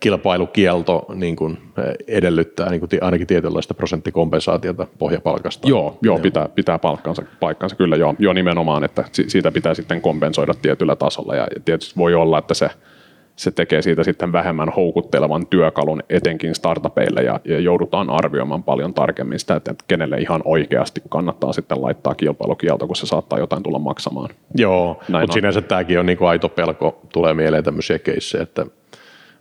kilpailukielto niin kuin edellyttää niin kuin ainakin tietynlaista prosenttikompensaatiota pohjapalkasta. Joo, joo pitää, pitää palkkansa, paikkansa kyllä. Joo, joo nimenomaan, että siitä pitää sitten kompensoida tietyllä tasolla. Ja tietysti voi olla, että se – se tekee siitä sitten vähemmän houkuttelevan työkalun etenkin startupeille ja, ja joudutaan arvioimaan paljon tarkemmin sitä, että kenelle ihan oikeasti kannattaa sitten laittaa kilpailukielto, kun se saattaa jotain tulla maksamaan. Joo, mutta sinänsä tämäkin on niin kuin aito pelko, tulee mieleen tämmöisiä keissejä, että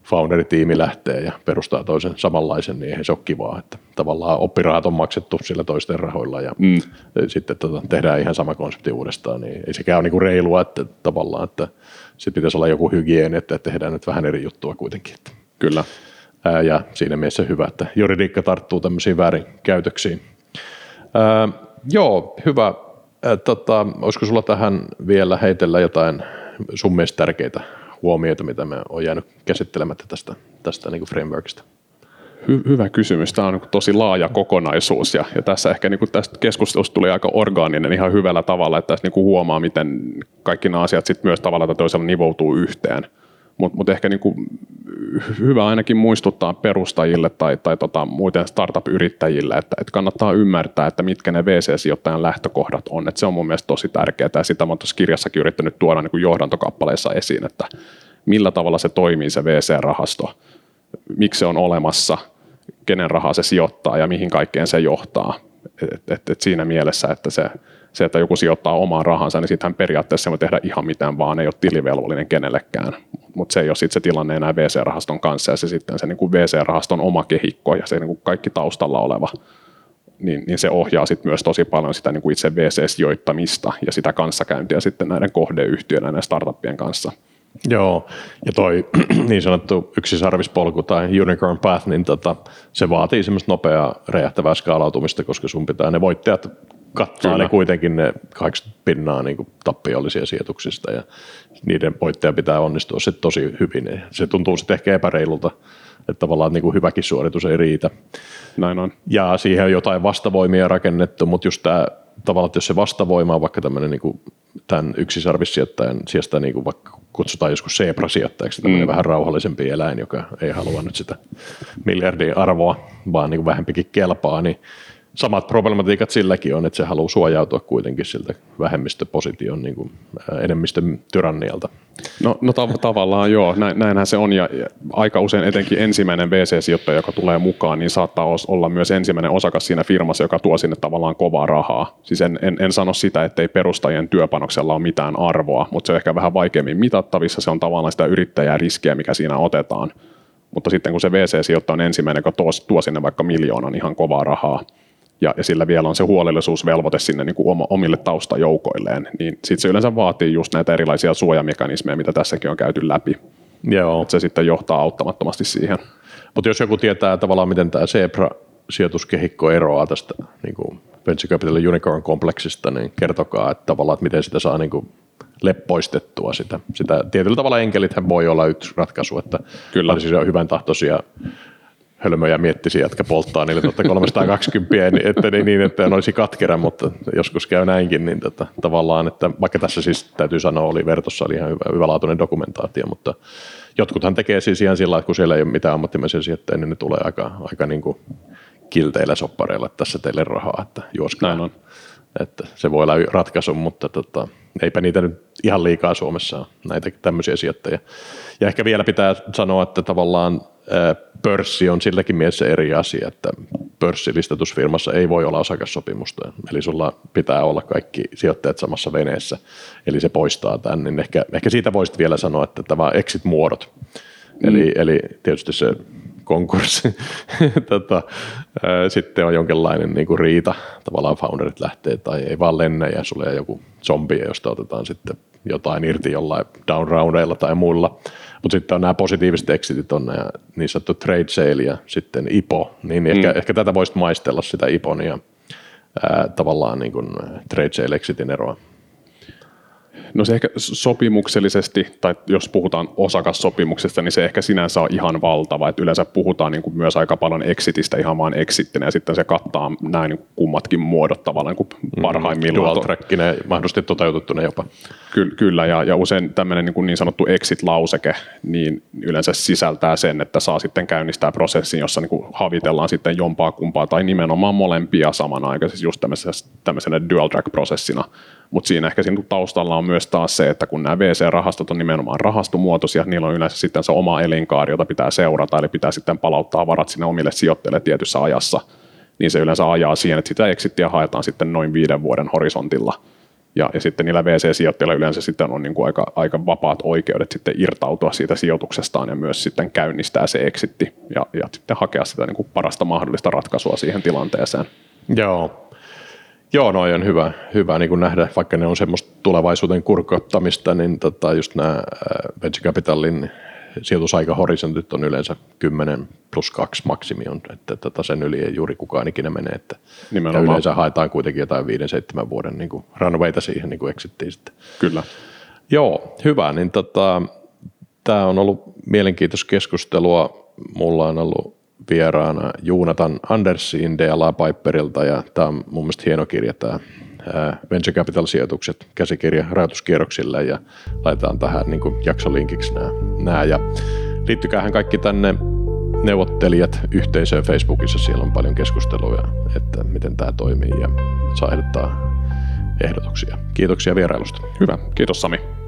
founderitiimi lähtee ja perustaa toisen samanlaisen, niin eihän se ole kivaa, että tavallaan oppirahat on maksettu sillä toisten rahoilla ja mm. sitten tota, tehdään ihan sama konsepti uudestaan, niin ei sekään ole niin kuin reilua, että tavallaan, että sitten pitäisi olla joku hygieni, että tehdään nyt vähän eri juttua kuitenkin. Kyllä. Ää, ja siinä mielessä hyvä, että juridiikka tarttuu tämmöisiin väärinkäytöksiin. Ää, joo, hyvä. Ää, tota, olisiko sulla tähän vielä heitellä jotain sun mielestä tärkeitä huomioita, mitä me on jäänyt käsittelemättä tästä, tästä niin kuin frameworkista? Hy- hyvä kysymys. Tämä on niin tosi laaja kokonaisuus ja, ja tässä ehkä niin kuin tästä keskustelusta tuli aika orgaaninen ihan hyvällä tavalla, että tässä niin kuin huomaa, miten kaikki nämä asiat sitten myös tavalla toisella nivoutuu yhteen. Mutta mut ehkä niin kuin hyvä ainakin muistuttaa perustajille tai, tai tota, muuten startup-yrittäjille, että, että kannattaa ymmärtää, että mitkä ne VC-sijoittajan lähtökohdat on. Et se on mun mielestä tosi tärkeää ja sitä olen tuossa kirjassakin yrittänyt tuoda niin kuin johdantokappaleissa esiin, että millä tavalla se toimii se VC-rahasto, miksi se on olemassa, kenen rahaa se sijoittaa ja mihin kaikkeen se johtaa. Et, et, et siinä mielessä, että se, se, että joku sijoittaa omaan rahansa, niin sittenhän periaatteessa voi tehdä ihan mitään vaan, ei ole tilivelvollinen kenellekään. Mutta se ei ole sitten se tilanne enää VC-rahaston kanssa ja se sitten se niin kuin VC-rahaston oma kehikko ja se niin kuin kaikki taustalla oleva niin, niin se ohjaa sit myös tosi paljon sitä niin kuin itse VC-sijoittamista ja sitä kanssakäyntiä sitten näiden kohdeyhtiöiden ja näiden startuppien kanssa. Joo, ja toi niin sanottu yksisarvispolku tai unicorn path, niin tota, se vaatii semmoista nopeaa räjähtävää skaalautumista, koska sun pitää ne voittajat kattaa Kyllä. ne kuitenkin ne 80 pinnaa niin tappiollisia sijoituksista ja niiden voittaja pitää onnistua sitten tosi hyvin. Se tuntuu sitten ehkä epäreilulta, että tavallaan niin kuin hyväkin suoritus ei riitä. Näin on. Ja siihen on jotain vastavoimia rakennettu, mutta just tämä tavallaan, että jos se vastavoima on vaikka tämmöinen niin kuin tämän yksisarvissijoittajan sijasta niin kuin vaikka kutsutaan joskus zebra-sijoittajaksi, tämmöinen mm. vähän rauhallisempi eläin, joka ei halua nyt sitä miljardin arvoa, vaan niin kuin vähempikin kelpaa, niin samat problematiikat silläkin on, että se haluaa suojautua kuitenkin siltä vähemmistöposition niin kuin enemmistön tyrannialta. No, no tav- tavallaan joo, Näin, näinhän se on ja, aika usein etenkin ensimmäinen VC-sijoittaja, joka tulee mukaan, niin saattaa olla myös ensimmäinen osakas siinä firmassa, joka tuo sinne tavallaan kovaa rahaa. Siis en, en, en sano sitä, ettei perustajien työpanoksella ole mitään arvoa, mutta se on ehkä vähän vaikeammin mitattavissa, se on tavallaan sitä yrittäjäriskiä, mikä siinä otetaan. Mutta sitten kun se VC-sijoittaja on ensimmäinen, joka tuo, tuo sinne vaikka miljoonan ihan kovaa rahaa, ja, ja sillä vielä on se huolellisuusvelvoite sinne niin kuin omille taustajoukoilleen, niin sitten se yleensä vaatii just näitä erilaisia suojamekanismeja, mitä tässäkin on käyty läpi. Joo. se sitten johtaa auttamattomasti siihen. Mutta jos joku tietää tavallaan, miten tämä Zebra-sijoituskehikko eroaa tästä niin kuin Venture Capital Unicorn-kompleksista, niin kertokaa, että tavallaan, että miten sitä saa niin kuin leppoistettua sitä. sitä. Tietyllä tavalla enkelithän voi olla yksi ratkaisu, että Kyllä. siis hyvän tahtoisia hölmöjä miettisi, jotka polttaa niille 320, että niin, niin, että ne olisi katkera, mutta joskus käy näinkin, niin tota, tavallaan, että vaikka tässä siis täytyy sanoa, oli Vertossa oli ihan hyvä, hyvälaatuinen dokumentaatio, mutta jotkuthan tekee siis ihan sillä että kun siellä ei ole mitään ammattimaisia sijoittajia, niin ne tulee aika, aika niin kuin kilteillä soppareilla, että tässä teille rahaa, että juoskaa. Näin on. Että se voi olla ratkaisu, mutta tota, eipä niitä nyt ihan liikaa Suomessa ole, näitä tämmöisiä sijoittajia. Ja ehkä vielä pitää sanoa, että tavallaan pörssi on silläkin mielessä eri asia, että pörssilistatusfirmassa ei voi olla osakassopimusta, eli sulla pitää olla kaikki sijoittajat samassa veneessä, eli se poistaa tämän, niin ehkä, ehkä siitä voisit vielä sanoa, että tämä exit-muodot, mm. eli, eli tietysti se konkurssi, tota, sitten on jonkinlainen niin kuin riita, tavallaan founderit lähtee tai ei vaan lennä ja sulle on joku zombi, josta otetaan sitten jotain irti jollain down roundeilla tai muilla, mutta sitten on nämä positiiviset exitit, on nämä niin sanottu trade sale ja sitten IPO, niin ehkä, mm. ehkä tätä voisit maistella sitä IPOn ja ää, tavallaan niin kuin trade sale exitin eroa. No se ehkä sopimuksellisesti, tai jos puhutaan osakassopimuksesta, niin se ehkä sinänsä on ihan valtava. Että yleensä puhutaan niin kuin myös aika paljon exitistä ihan vain exittinä, ja sitten se kattaa näin niin kummatkin muodot tavallaan kuin parhaimmillaan. Dual trackinen, mahdollisesti toteutettuna jopa. Ky- kyllä, ja, ja usein tämmöinen niin, niin sanottu exit-lauseke, niin yleensä sisältää sen, että saa sitten käynnistää prosessin, jossa niin kuin havitellaan sitten jompaa kumpaa, tai nimenomaan molempia samanaikaisesti just tämmöisenä, tämmöisenä dual track-prosessina mutta siinä ehkä siinä taustalla on myös taas se, että kun nämä VC-rahastot on nimenomaan rahastomuotoisia, niillä on yleensä sitten se oma elinkaari, jota pitää seurata, eli pitää sitten palauttaa varat sinne omille sijoittajille tietyssä ajassa, niin se yleensä ajaa siihen, että sitä exittiä haetaan sitten noin viiden vuoden horisontilla. Ja, ja sitten niillä VC-sijoittajilla yleensä sitten on niin kuin aika, aika vapaat oikeudet sitten irtautua siitä sijoituksestaan ja myös sitten käynnistää se exitti ja, ja sitten hakea sitä niin kuin parasta mahdollista ratkaisua siihen tilanteeseen. Joo, Joo, no on hyvä, hyvä niin kuin nähdä, vaikka ne on semmoista tulevaisuuden kurkottamista, niin tota, just nämä äh, venture capitalin sijoitusaikahorisontit on yleensä 10 plus 2 maksimi on, että tota sen yli ei juuri kukaan ikinä mene, että Nimenomaan. Ja yleensä haetaan kuitenkin jotain 5-7 vuoden niin kuin runwayta siihen niin kuin exittiin sitten. Kyllä. Joo, hyvä, niin tota, tämä on ollut mielenkiintoista keskustelua, mulla on ollut vieraana Juunatan Andersin DLA Piperilta ja tämä on mun mielestä hieno kirja tämä Venture Capital-sijoitukset, käsikirja rajoituskierroksille ja laitetaan tähän niin kuin jaksolinkiksi nämä, nämä. Ja liittykäähän kaikki tänne neuvottelijat yhteisöön Facebookissa, siellä on paljon keskusteluja, että miten tämä toimii ja saa ehdottaa ehdotuksia. Kiitoksia vierailusta. Hyvä, kiitos Sami.